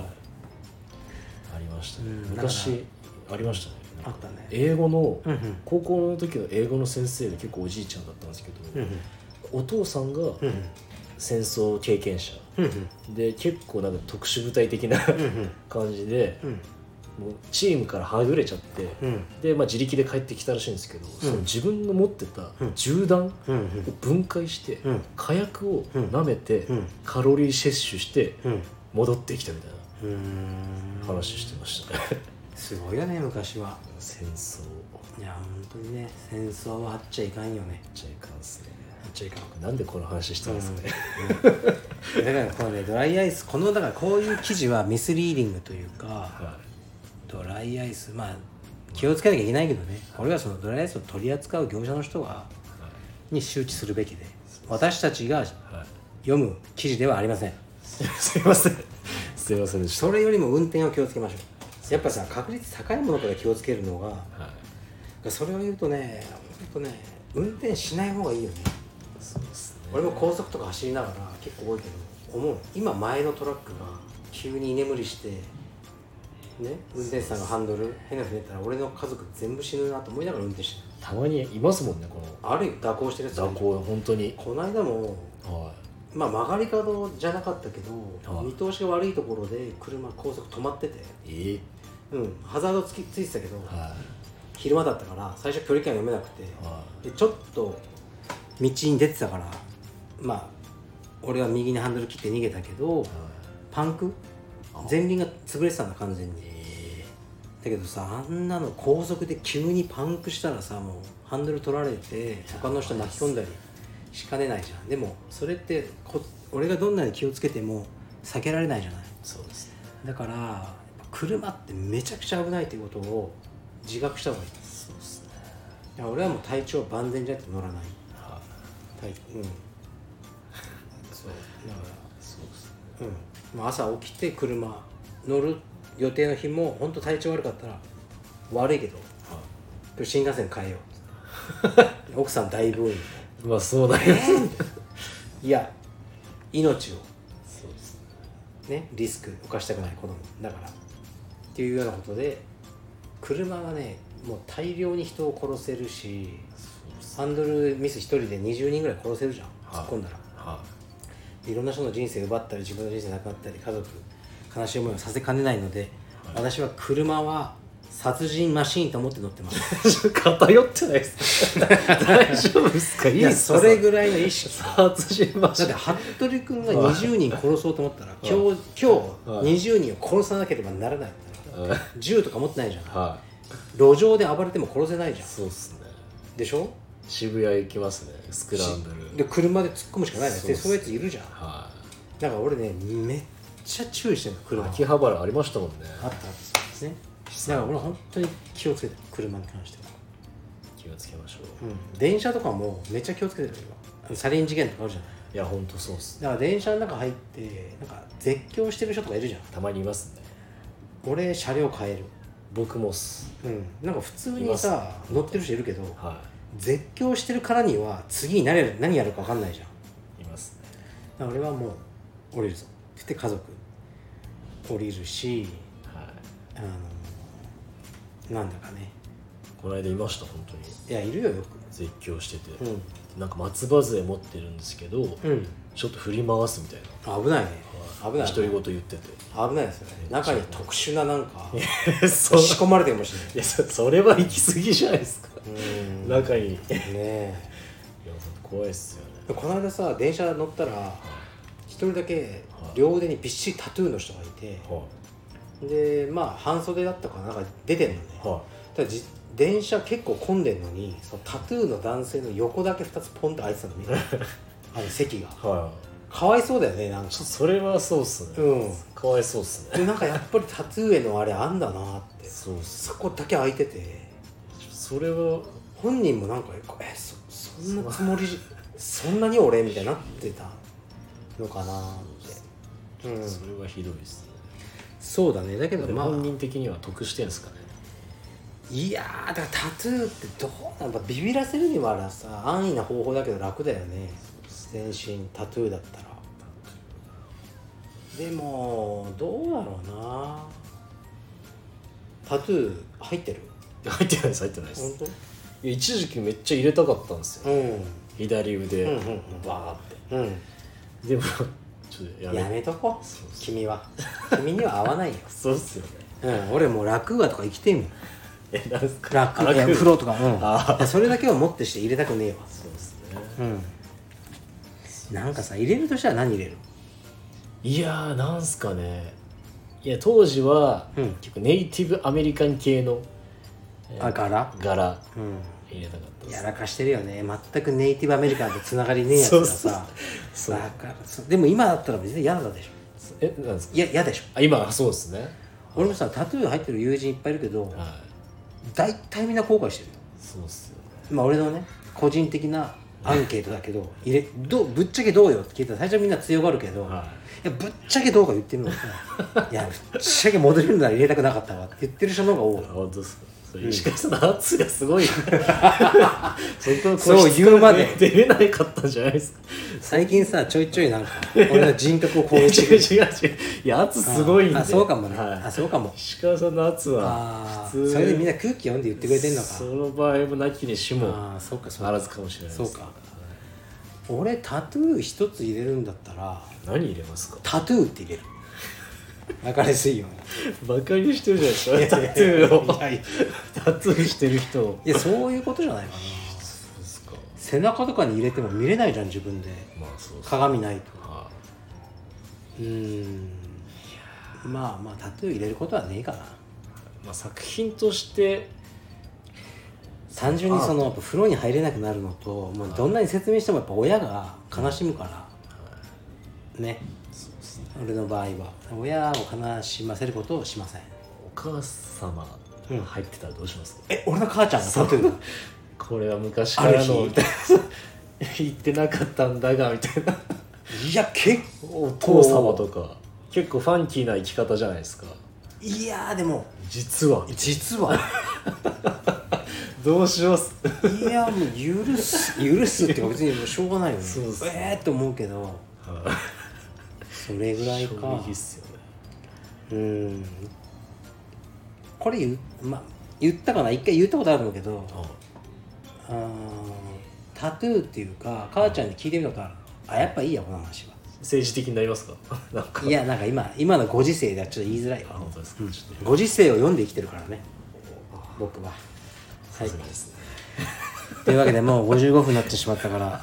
ありましたね、うん昔ありましたね。あったね。英語の、うんうん。高校の時の英語の先生が結構おじいちゃんだったんですけど、うんお父さんがうんうん。戦争経験者。うんうん。で結構なんか特殊部隊的なうん。感じで、うんもうチームからはぐれちゃって、うん。で、まあ、自力で帰ってきたらしいんですけど、その自分の持ってた銃弾をうん。分解して、うん。火薬を舐めて、うん。カロリー摂取してうん。戻ってきたみたいなうん。話してましたね。すごいよね昔は。戦争。いや本当にね戦争はあっちゃいかんよね。じゃいかんっすね。あっちゃいかん。なんでこの話したんですかね、だからこのねドライアイスこのだからこういう記事はミスリーディングというかはドライアイス。まあ気をつけなきゃいけないけどね。これはそのドライアイスを取り扱う業者の人がに周知するべきで。私たちが読む記事ではありません。すいません。すいません。でしたそれよりも運転を気をつけましょう。やっぱさ確率高いものから気をつけるのがはい。それを言うとね本当ね運転しない方がいいよね。そうですね。俺も高速とか走りながら結構多いけど思う。今前のトラックが急に居眠りしてね運転手さんがハンドル変なふうにやったら俺の家族全部死ぬなと思いながら運転してた。まにいますもんねこのるあるよ蛇行してるやつ蛇行本当に。この間もはまあ曲がり角じゃなかったけど、はい。見通しが悪いところで車高速止まってて。いえ。うんハザードつきついてたけど、は昼間だったから最初距離感読めなくて。でちょっと道に出てたからまあ俺は右にハンドル切って逃げたけどいはい。パンク前輪が潰れてたんだ完全に。えだけどさあんなの高速で急にパンクしたらさもうハンドル取られて他の人巻き込んだりしかねないじゃん。でもそれってこ俺がどんなに気をつけても避けられないじゃない。そうですね。だから車ってめちゃくちゃ危ないっていうことを自覚した方がいい。そうですね。いや俺はもう体調万全じゃなくて乗らない。は体うん。そう。だからいそうですね。うん朝起きて車乗る予定の日も本当体調悪かったら悪いけど今日新幹線変えよう 奥さん大病院まあそうだよ、いや命を。そうです。ねリスク犯したくない子供だから。っていうようなことで車はねもう大量に人を殺せるしハンドルミス一人で20人ぐらい殺せるじゃん。はい突っ込んだら。はいろんな人の人生奪ったり自分の人生なくなったり家族悲しい思いをさせかねないので、私は車は殺人マシーンと思って乗ってます。い 偏ってないです。か 大丈夫ですか？いいいやそれぐらいの意識。殺人マシだって服部君が20人殺そうと思ったら今日今はい。日20人を殺さなければならない。はい。銃とか持ってないじゃん。は路上で暴れても殺せないじゃいん。そうっすね。でしょ？渋谷行きますね。スクランブル。で車で突っ込むしかないのそうそういうやついるじゃん。はだから俺ねめっちゃ注意してるのい車。秋葉原ありましたもんね。あったあったそうですね。だから俺本当に気をつけてる車に関しては。気をつけましょう。うん、電車とかもめっちゃ気をつけてるよ。今サリン事件とかあるじゃない。いやほんとそうっすね。だから電車の中入ってなんか絶叫してる人とかいるじゃん。たまにいますね。俺車両変える。僕もっす。うん。なんか普通にさ乗ってる人いるけどは絶叫してるからには次に何やる何やるか分かんないじゃん。いいますね。だから俺はもう降りるぞ。って言って家族降りるしはい。あのなんだかね。この間いました本当に。いやいるよよ絶叫してて、くなんか松葉杖持ってるんですけど、うん、うん、ちょっと振り回すみたいな。危ないね。危ない独り言言ってて。危ないですよね。中に特殊ななんか そ仕込まれてるかもしれない。いやそそれは行き過ぎじゃないですか、うん。中に。いやねえ怖いっすよね。この間さ電車乗ったら一人だけ両腕にびっしりタトゥーの人がいてはでまあ半袖だったからなんか出てんのね。い。はただじ電車結構混んでんのにそのタトゥーの男性の横だけ2つポンと開いてたの見た。あの席が。いはい。かわいそうだよねなんか。それはそうっすね、うん。かわいそうっすね。でなんかやっぱりタトゥーへのあれあんだなって。そこだけ開いててそれは本人もなんかえそそんなつもりじ そんなに俺みたいになってたのかなって。うん。それはひどいっすね、そうだね。だけどまあ本人的には得してんすかね。いやーだからタトゥーってどうなんだビビらせるにはさ安易な方法だけど楽だよね。全身タトゥーだったら。でもどうだろうな。タトゥー入ってる？入ってないです入ってないです本当？いや一時期めっちゃ入れたかったんですよ。うん。左腕、うんうんうん。バーって。うん。でも ちょっとやめやめとこそうそう君は。君には合わないよ。そうっすよね。うん。俺もう楽話とか生きてんもん。えなんすか？楽楽いや風呂とか。うん。あいやそれだけはもってして入れたくねえわ。そうっすね。うん。なんかさ入れるとしたら何入れる？いやーなんすかね。いや当時は、うん。結構ネイティブアメリカン系の、えーあ柄？柄。うん。入れたかったやらかしてるよね。全くネイティブアメリカンとつながりねえやつがさ。そうだからそうでも今だったら別に嫌だでしょ。えなんですか？いや嫌でしょ。あ今そうですね。俺もさタトゥー入ってる友人いっぱいいるけどはい。大体みんな後悔してるよ。そうっすよね。まあ俺のね個人的なアンケートだけど入れどうぶっちゃけどうよって聞いたら最初みんな強がるけど、、はい。やぶっちゃけどうか言ってみるのさいやぶっちゃけ戻れるなら入れたくなかったわって言ってる人の方が多い。本当ですかそれ石川さんの圧がすごい。そう言うまで。出れないかったんじゃないですか。最近さちょいちょいなんか 俺の人格を攻撃てくる。違う違ういや圧すごいんで。あそうかもね、はい。あそうかも。石川さんの圧は普通。それでみんな空気読んで言ってくれてんのか。その場合もなきにしもああそうかそうか。あらずかもしれないです。そうか。俺タトゥー一つ入れるんだったら何入れますか？タトゥーって入れる分かりやすいよバカにしてるじゃないですか。タトゥーを。いやいや。タトゥーしてる人を。いやそういうことじゃないかな。そうですか。背中とかに入れても見れないじゃん自分で。まあそうです鏡ないと。はうーん。まあまあタトゥー入れることはねえかな。まあ、作品として。単純にそのやっぱ風呂に入れなくなるのともうどんなに説明してもやっぱ親が悲しむから。ね俺の場合は。親を悲しませることをしません。お母様うん。入ってたらどうします？か、え俺の母ちゃんがこれは昔からの 言ってなかったんだがみたいな。いや結お父様とか。結構ファンキーな生き方じゃないですか。いやーでも。実は。実は。どうします？いやもう許す許すっていうか別にもうしょうがないよね。そうっすね。ええー、って思うけどそれぐらいか。衝撃っすよね。うん。これ言うまあ言ったかな一回言ったことあると思うけどあータトゥーっていうか母ちゃんに聞いてみたことある。あやっぱいいやこの話は。政治的になりますか？なんか。いやなんか今今のご時世ではちょっと言いづらいわ。あ本当ですか、ちょっと。ご時世を読んで生きてるからね。僕は。さすがですねというわけでもう55分になってしまったから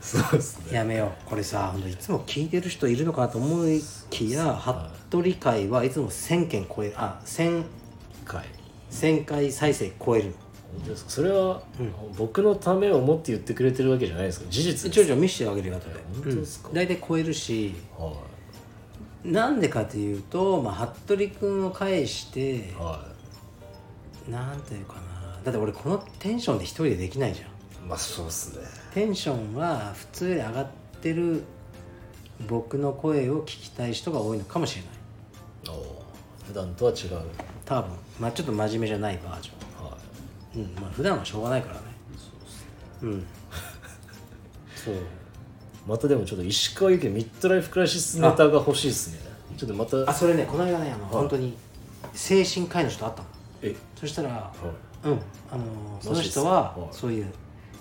そうですね。やめよう。これさいつも聞いてる人いるのかなと思いきや服部会はいつも1000件超える。あ1000回。1000回再生超える。本当ですか？それは、僕のためを思って言ってくれてるわけじゃないですか？事実ちょいちょい見せてあげるよ後で。本当ですか？うん。大体超えるしはなんでかというと、まあ、服部君を介してい。はなんていうかなだって俺このテンションで一人でできないじゃん。いまあそうっすね。テンションは普通より上がってる僕の声を聞きたい人が多いのかもしれない。おー普段とは違う。多分。まあちょっと真面目じゃないバージはョンうんまあ普段はしょうがないからね。うん。そう。いまたでもちょっと石川由紀のミッドライフクライシスネタが欲しいですね。ちょっとまたあそれねこの間ねあの、本当に精神科医の人と会ったの。え？そしたらはいうん。あのその人ははい。そういう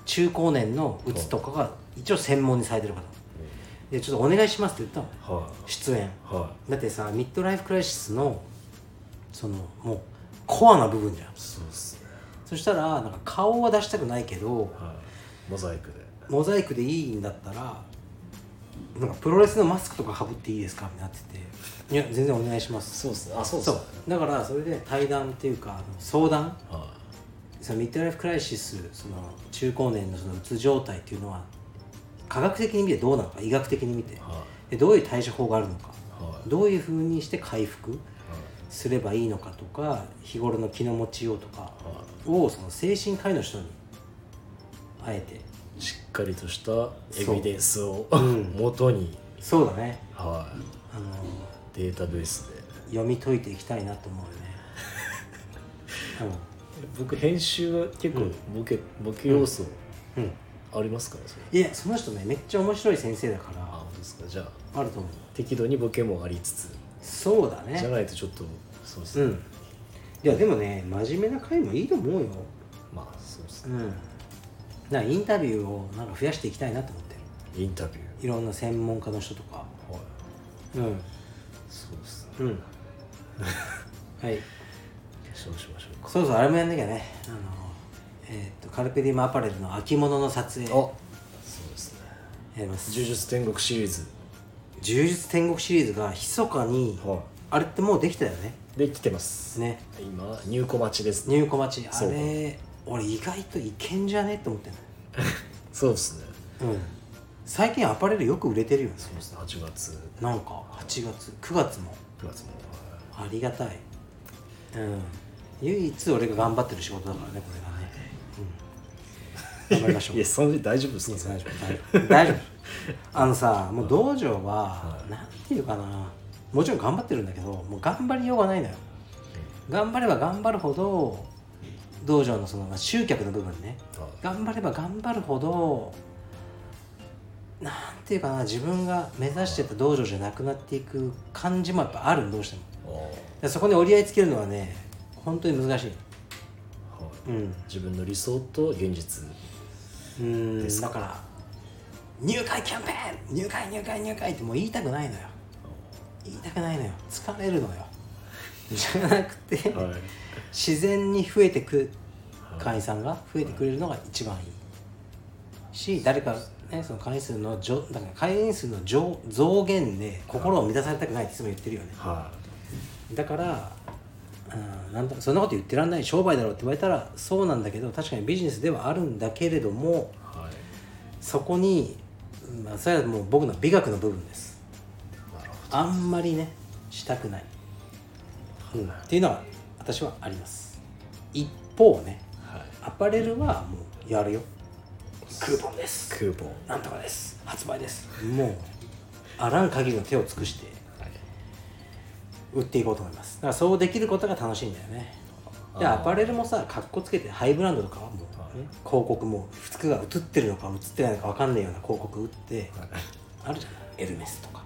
中高年のうつとかが一応専門にされてる方。でちょっとお願いしますって言ったの。は出演。い。はだってさミッドライフクライシスのそのもうコアな部分じゃん。いそうっすね。そしたらなんか顔は出したくないけどはい。モザイクで。モザイクでいいんだったらなんかプロレスのマスクとかかぶっていいですかってなってていや全然お願いします。そうっすね。あそうっすそねう。だからそれで対談っていうかあの相談はそのミッドライフクライシスその中高年のそのうつ状態っていうのは科学的に見てどうなのか医学的に見て。い。はでどういう対処法があるのか。いはい。どういうふうにして回復はい。すればいいのかとか日頃の気の持ちようとかはい。をその精神科医の人にあえて。しっかりとしたエビデンスをうん。元に、そうだね。はあのい、データベースで。読み解いていきたいなと思うよね 僕編集は結構ボケ,、ボケ要素うん、うん、ありますからそれ。いやその人ねめっちゃ面白い先生だかあら本当ですか？じゃああると思う。適度にボケもありつつ。そうだじゃねないとちょっとそうですね、うん。いやでもね真面目な回もいいと思うよ。まあそうですね。うん。なんかインタビューをなんか増やしていきたいなと思ってる。インタビュいろんな専門家の人とか。ーはい。うん。そうですね。うん。はい。そうしましょう。かそうそうあれもやんなきゃね。あのえーっとカルペディウムアパレルの秋物の撮影。あそうですね。やります。呪術天国シリーズ。柔術天国シリーズが密かにはあれってもうできたよね。いできてます。ね。今入庫待ちです。ね入庫待ち。あそうれ俺意外といけんじゃねって思ってん そうですね。のうん。最近アパレルよく売れてるよね。そうですね。8月。なんか8月。9月も。9月も。ありがたい。うん唯一俺が頑張ってる仕事だからねこれがね、うん、頑張りましょう。いやそんな大丈夫ですか大丈夫。大丈夫。あのさ もう道場はなんていうかな。もちろん頑張ってるんだけどもう頑張りようがないのよ。頑張れば頑張るほど道場のそのまあ集客の部分ね。はい。頑張れば頑張るほどなんていうかな自分が目指してた道場じゃなくなっていく感じもやっぱあるどうしても。そこに折り合いつけるのはね本当に難しい。ーはい。うん。自分の理想と現実うん。だから入会キャンペーン！入会入会入会ってもう言いたくないのよ。言いたくないのよ。疲れるのよ。じゃなくて、はい。自然に増えてく会員さんが増えてくれるのが一番いい。し誰か、ね、その会員数の上だから会員数の上増減で心を満たされたくないっていつも言ってるよね。はだからうん。なんだそんなこと言ってらんない商売だろうって言われたらそうなんだけど確かにビジネスではあるんだけれどもいはい。そこに、まあ、それはもう僕の美学の部分です。あんまりねしたくない、うん、っていうのは私はあります。一方ねどはい。アパレルはもうやるよ。クーポンです。クーポン。なんとかです。発売です。もうあらん限りの手を尽くして売っていこうと思います。だからそうできることが楽しいんだよね。でアパレルもさかっこつけてハイブランドとかはもう、ね、広告も服が映ってるのか映ってないのか分かんないような広告打ってあるじゃないエルメスとか。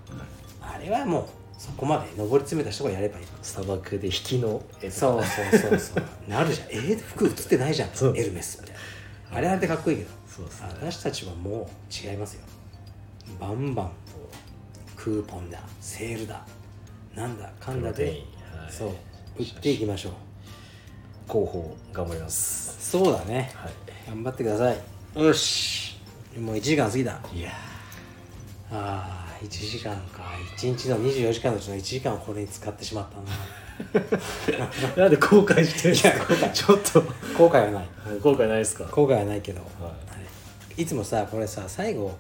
あれはもうそこまで上り詰めた人がやればいい。砂漠で引きの絵そうそうそうそう。なるじゃん。えー、服映ってないじゃん。エルメスみたいな。あれあれでかっこいいけど。ね。私たちはもう違いますよ。バンバンクーポンだ。セールだなんだかんだではい。そう売っていきましょう。広報頑張ります。そうだね。は頑張ってください。よし。もう1時間過ぎたいいやああ1時間か。1日の24時間のうちの1時間をこれに使ってしまったな。なんで後悔してるんですちょっと。後悔はない。後悔ないですか？後悔はないけど、、はい。い。つもさこれさ最後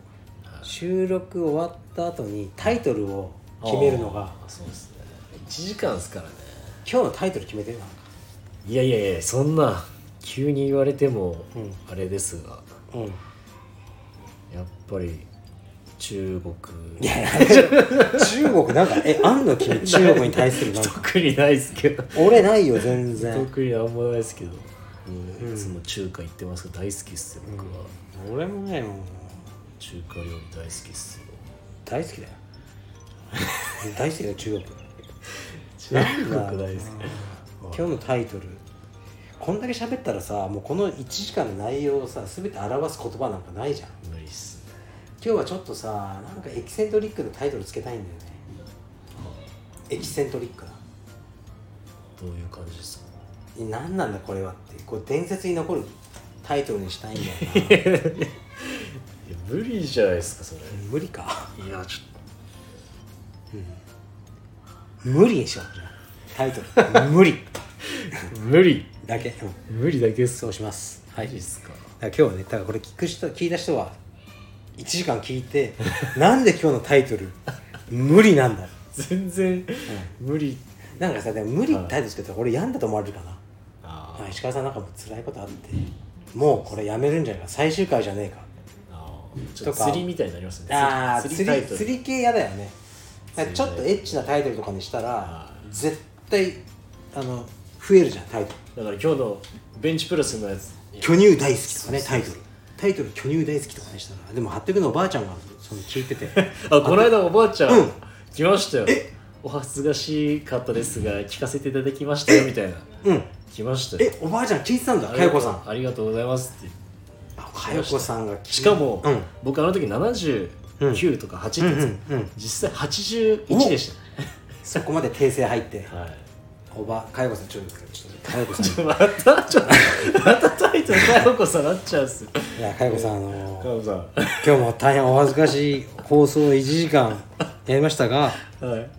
収録終わった後にタイトルを決めるのが。そうですね。1時間ですからね。今日のタイトル決めてるなんかいやいやいやそんな急に言われてもうん。あれですが、うん。やっぱり中国。いやいや中国なんかえあんの君中国に対するなんか。特にないですけど。俺ないよ全然。特になんもないですけど、うん、いつも中華行ってますけど大好きっすよ僕は、俺もねもう中華料理大好きっすよ。大好きだよ大好きだよ中国。中国大好今日のタイトル。こんだけ喋ったらさもうこの1時間の内容をさ全て表す言葉なんかないじゃん。き無理っすね。今日はちょっとさなんかエキセントリックのタイトルつけたいんだよね。エキセントリックな。どういう感じですか？何なんだこれはって。こう伝説に残るタイトルにしたいんだよな。いや無理じゃないですかそれ。無理か。いやちょっ無理にしようじゃあタイトル。無理。と 無理。だけ、うん。無理だけっす。そうします。はい。マジっすか。だから今日はねだからこれ聞く人聞いた人は1時間聞いてなんで今日のタイトル無理なんだ全然無理。なんかさでも無理ってタイトルつけたら俺病んだと思われるかな、ああ石川さんなんかもう辛いことあってもうこれやめるんじゃないか。最終回じゃねえか。あちょっととか釣りみたいになりますね。ああ釣り釣りタイトル。釣り系嫌だよねちょっとエッチなタイトルとかにしたらあ絶対あの増えるじゃんタイトル。だから今日のベンチプレスのやつ。巨乳大好きとかねタイトル。タイトル巨乳大好きとかにしたらでも貼ってくのおばあちゃんがその聞いてて。あこの間おばあちゃん、うん。来ましたよ。お恥ずかしかったですが聞かせていただきましたよみたいな。うん。来ましたよ。えおばあちゃん聞いてたんだかよこさん。ありがとうございますって。あかよこさんが聞いしかも、うん。僕あの時79とか8ってやつ、うんうんうん。実際81でしそこまで訂正入って。た、はい。おばかよこさんちょっとちょっとかよこさん。またちょっとまたタイトルかよこさんなっちゃうんすよいやかよこさんあのかよこさん今日も大変お恥ずかしい放送を1時間やりましたがはい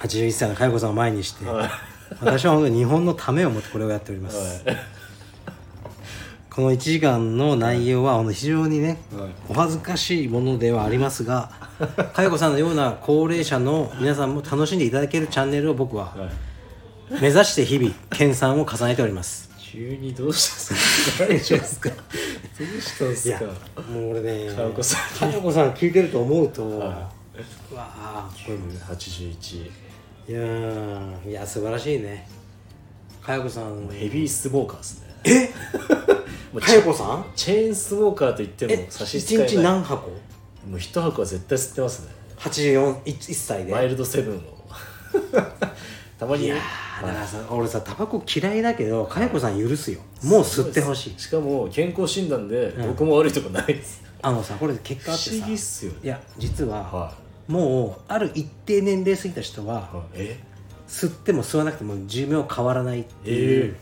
81歳のかよこさんを前にしてはい私は本当に日本のためを思ってこれをやっております、はいこの1時間の内容は非常にね、はい。お恥ずかしいものではありますが佳代子さんのような高齢者の皆さんも楽しんでいただけるチャンネルを僕ははい。目指して日々研鑽を重ねております。急にどうしたんですか？どうしたんですか？もう俺ね佳代子さん。佳代子さん聞いてると思うと、はうわあこれ81いやーいや素晴らしいね。佳代子さん。ヘビースモーカーですねえ？もう佳代子さん？チェーンスモーカーと言ってもえ差し支えない。1日何箱？もう一箱は絶対吸ってますね ?84 歳で。マイルドセブンを。たまに。いやーだからさ俺さタバコ嫌いだけど佳代子さん許すよ。もう吸ってほしい。しかも健康診断でどこも悪いとこないです、あのさこれ結果あって不思さ議っすよね。いや実は、はもうある一定年齢過ぎた人は、い、はい、え？吸っても吸わなくても寿命変わらないっていう、えー、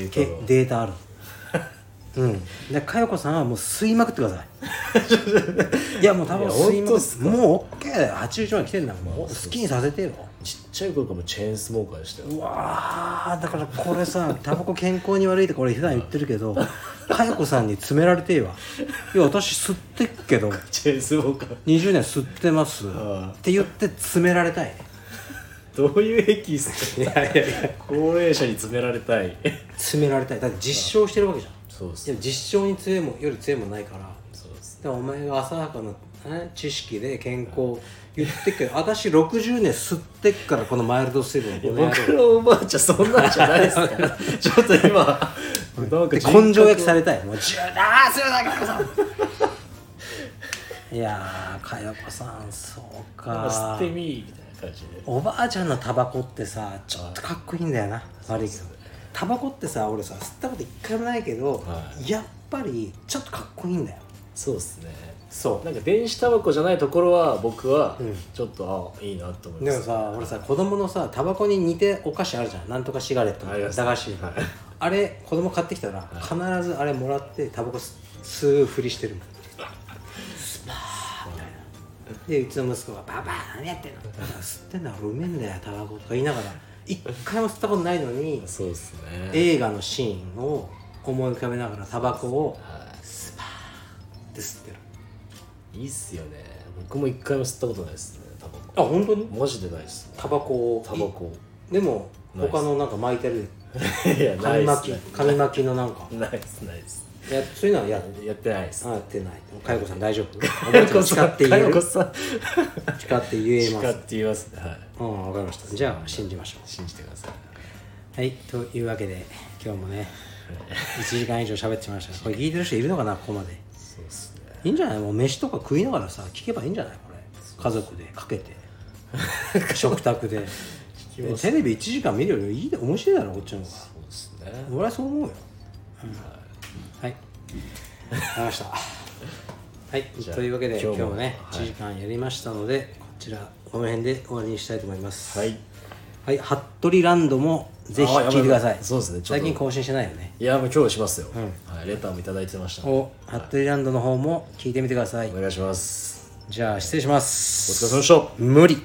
デけータがデータある うん。で佳代子さんはもう吸いまくってください。いやもう多分吸いまくっ本当っすか？もう OK だよ81まで来てんだもう好きにさせてよ。ちっちゃい頃からもうチェーンスモーカーでしたよ。うわーだからこれさタバコ健康に悪いってこれ普段言ってるけど 佳代子さんに詰められてえわ。いや私吸ってっけど。チェーンスモーカー。20年吸ってます。って言って詰められたいどういう駅っすかいやいやいや。高齢者に詰められたい。詰められたい。だって実証してるわけじゃん。そうですでも実証に強いもより強いもんないから。そうですお前が浅はかな、ね、知識で健康言ってっけど私60年吸ってっからこのマイルドセブンこの野郎僕のおばあちゃんそんなんじゃないですから ちょっと今なんかで根性焼きされたい。もうジューあーすいませんかよこさんいやーかよこさんそうか吸ってみーみたいな感じでおばあちゃんのタバコってさちょっとかっこいいんだよな。悪いけど。タバコってさ俺さ吸ったこと一回もないけど、はやっぱりちょっとかっこいいんだよ。そうですね。そう。なんか電子タバコじゃないところは僕はうん。ちょっとあいいなと思います。でもさ俺さ子供のさタバコに似てお菓子あるじゃん。なんとかシガレット駄菓子はい。あれ子供買ってきたら必ずあれもらってタバコ吸吸うふりしてるもんでうちの息子が「パパ何やってんの?」吸ってんだろうめえんだよタバコ」とか言いながら。一回も吸ったことないのにそうですね。映画のシーンを思い浮かべながらタバコをはスパーって吸ってる。いいいっすよね。僕も一回も吸ったことないですねタバあ本当に？コマジでないですね。タバコを。タバコ。でも他のなんか巻いてる いやないっ紙巻き紙巻きのなんか。ないですないですやそういうのはややってないです。あやってない。かよこさん大丈夫？おばあちゃん使って言える？かよこさん。使って言えます。使って言いますねはい。うんわかりました。じゃあ信じましょ信じてください。うはいというわけで今日もね1時間以上喋ってしましたこれ聞いてる人いるのかな？ここまで。そうですね。いいんじゃない？もう飯とか食いながらさ聞けばいいんじゃない？これ。家族でかけて。食卓で。でテレビ1時間見るよりいいで面白いだろこっちの方が。そうですね。俺はそう思うよ、はい。わかりました。はい。というわけで今今日もねはい。1時間やりましたので、こちらこの辺で終わりにしたいと思います。はい。はい。服部ランドもぜひ聞いてください。そうですね。最近更新してないよね。いやもう今日しますよ、はい、レターもいただいてましたお服部ランドの方も聞いてみてください。お願いします。じゃあ失礼します。お疲れ様でした。無理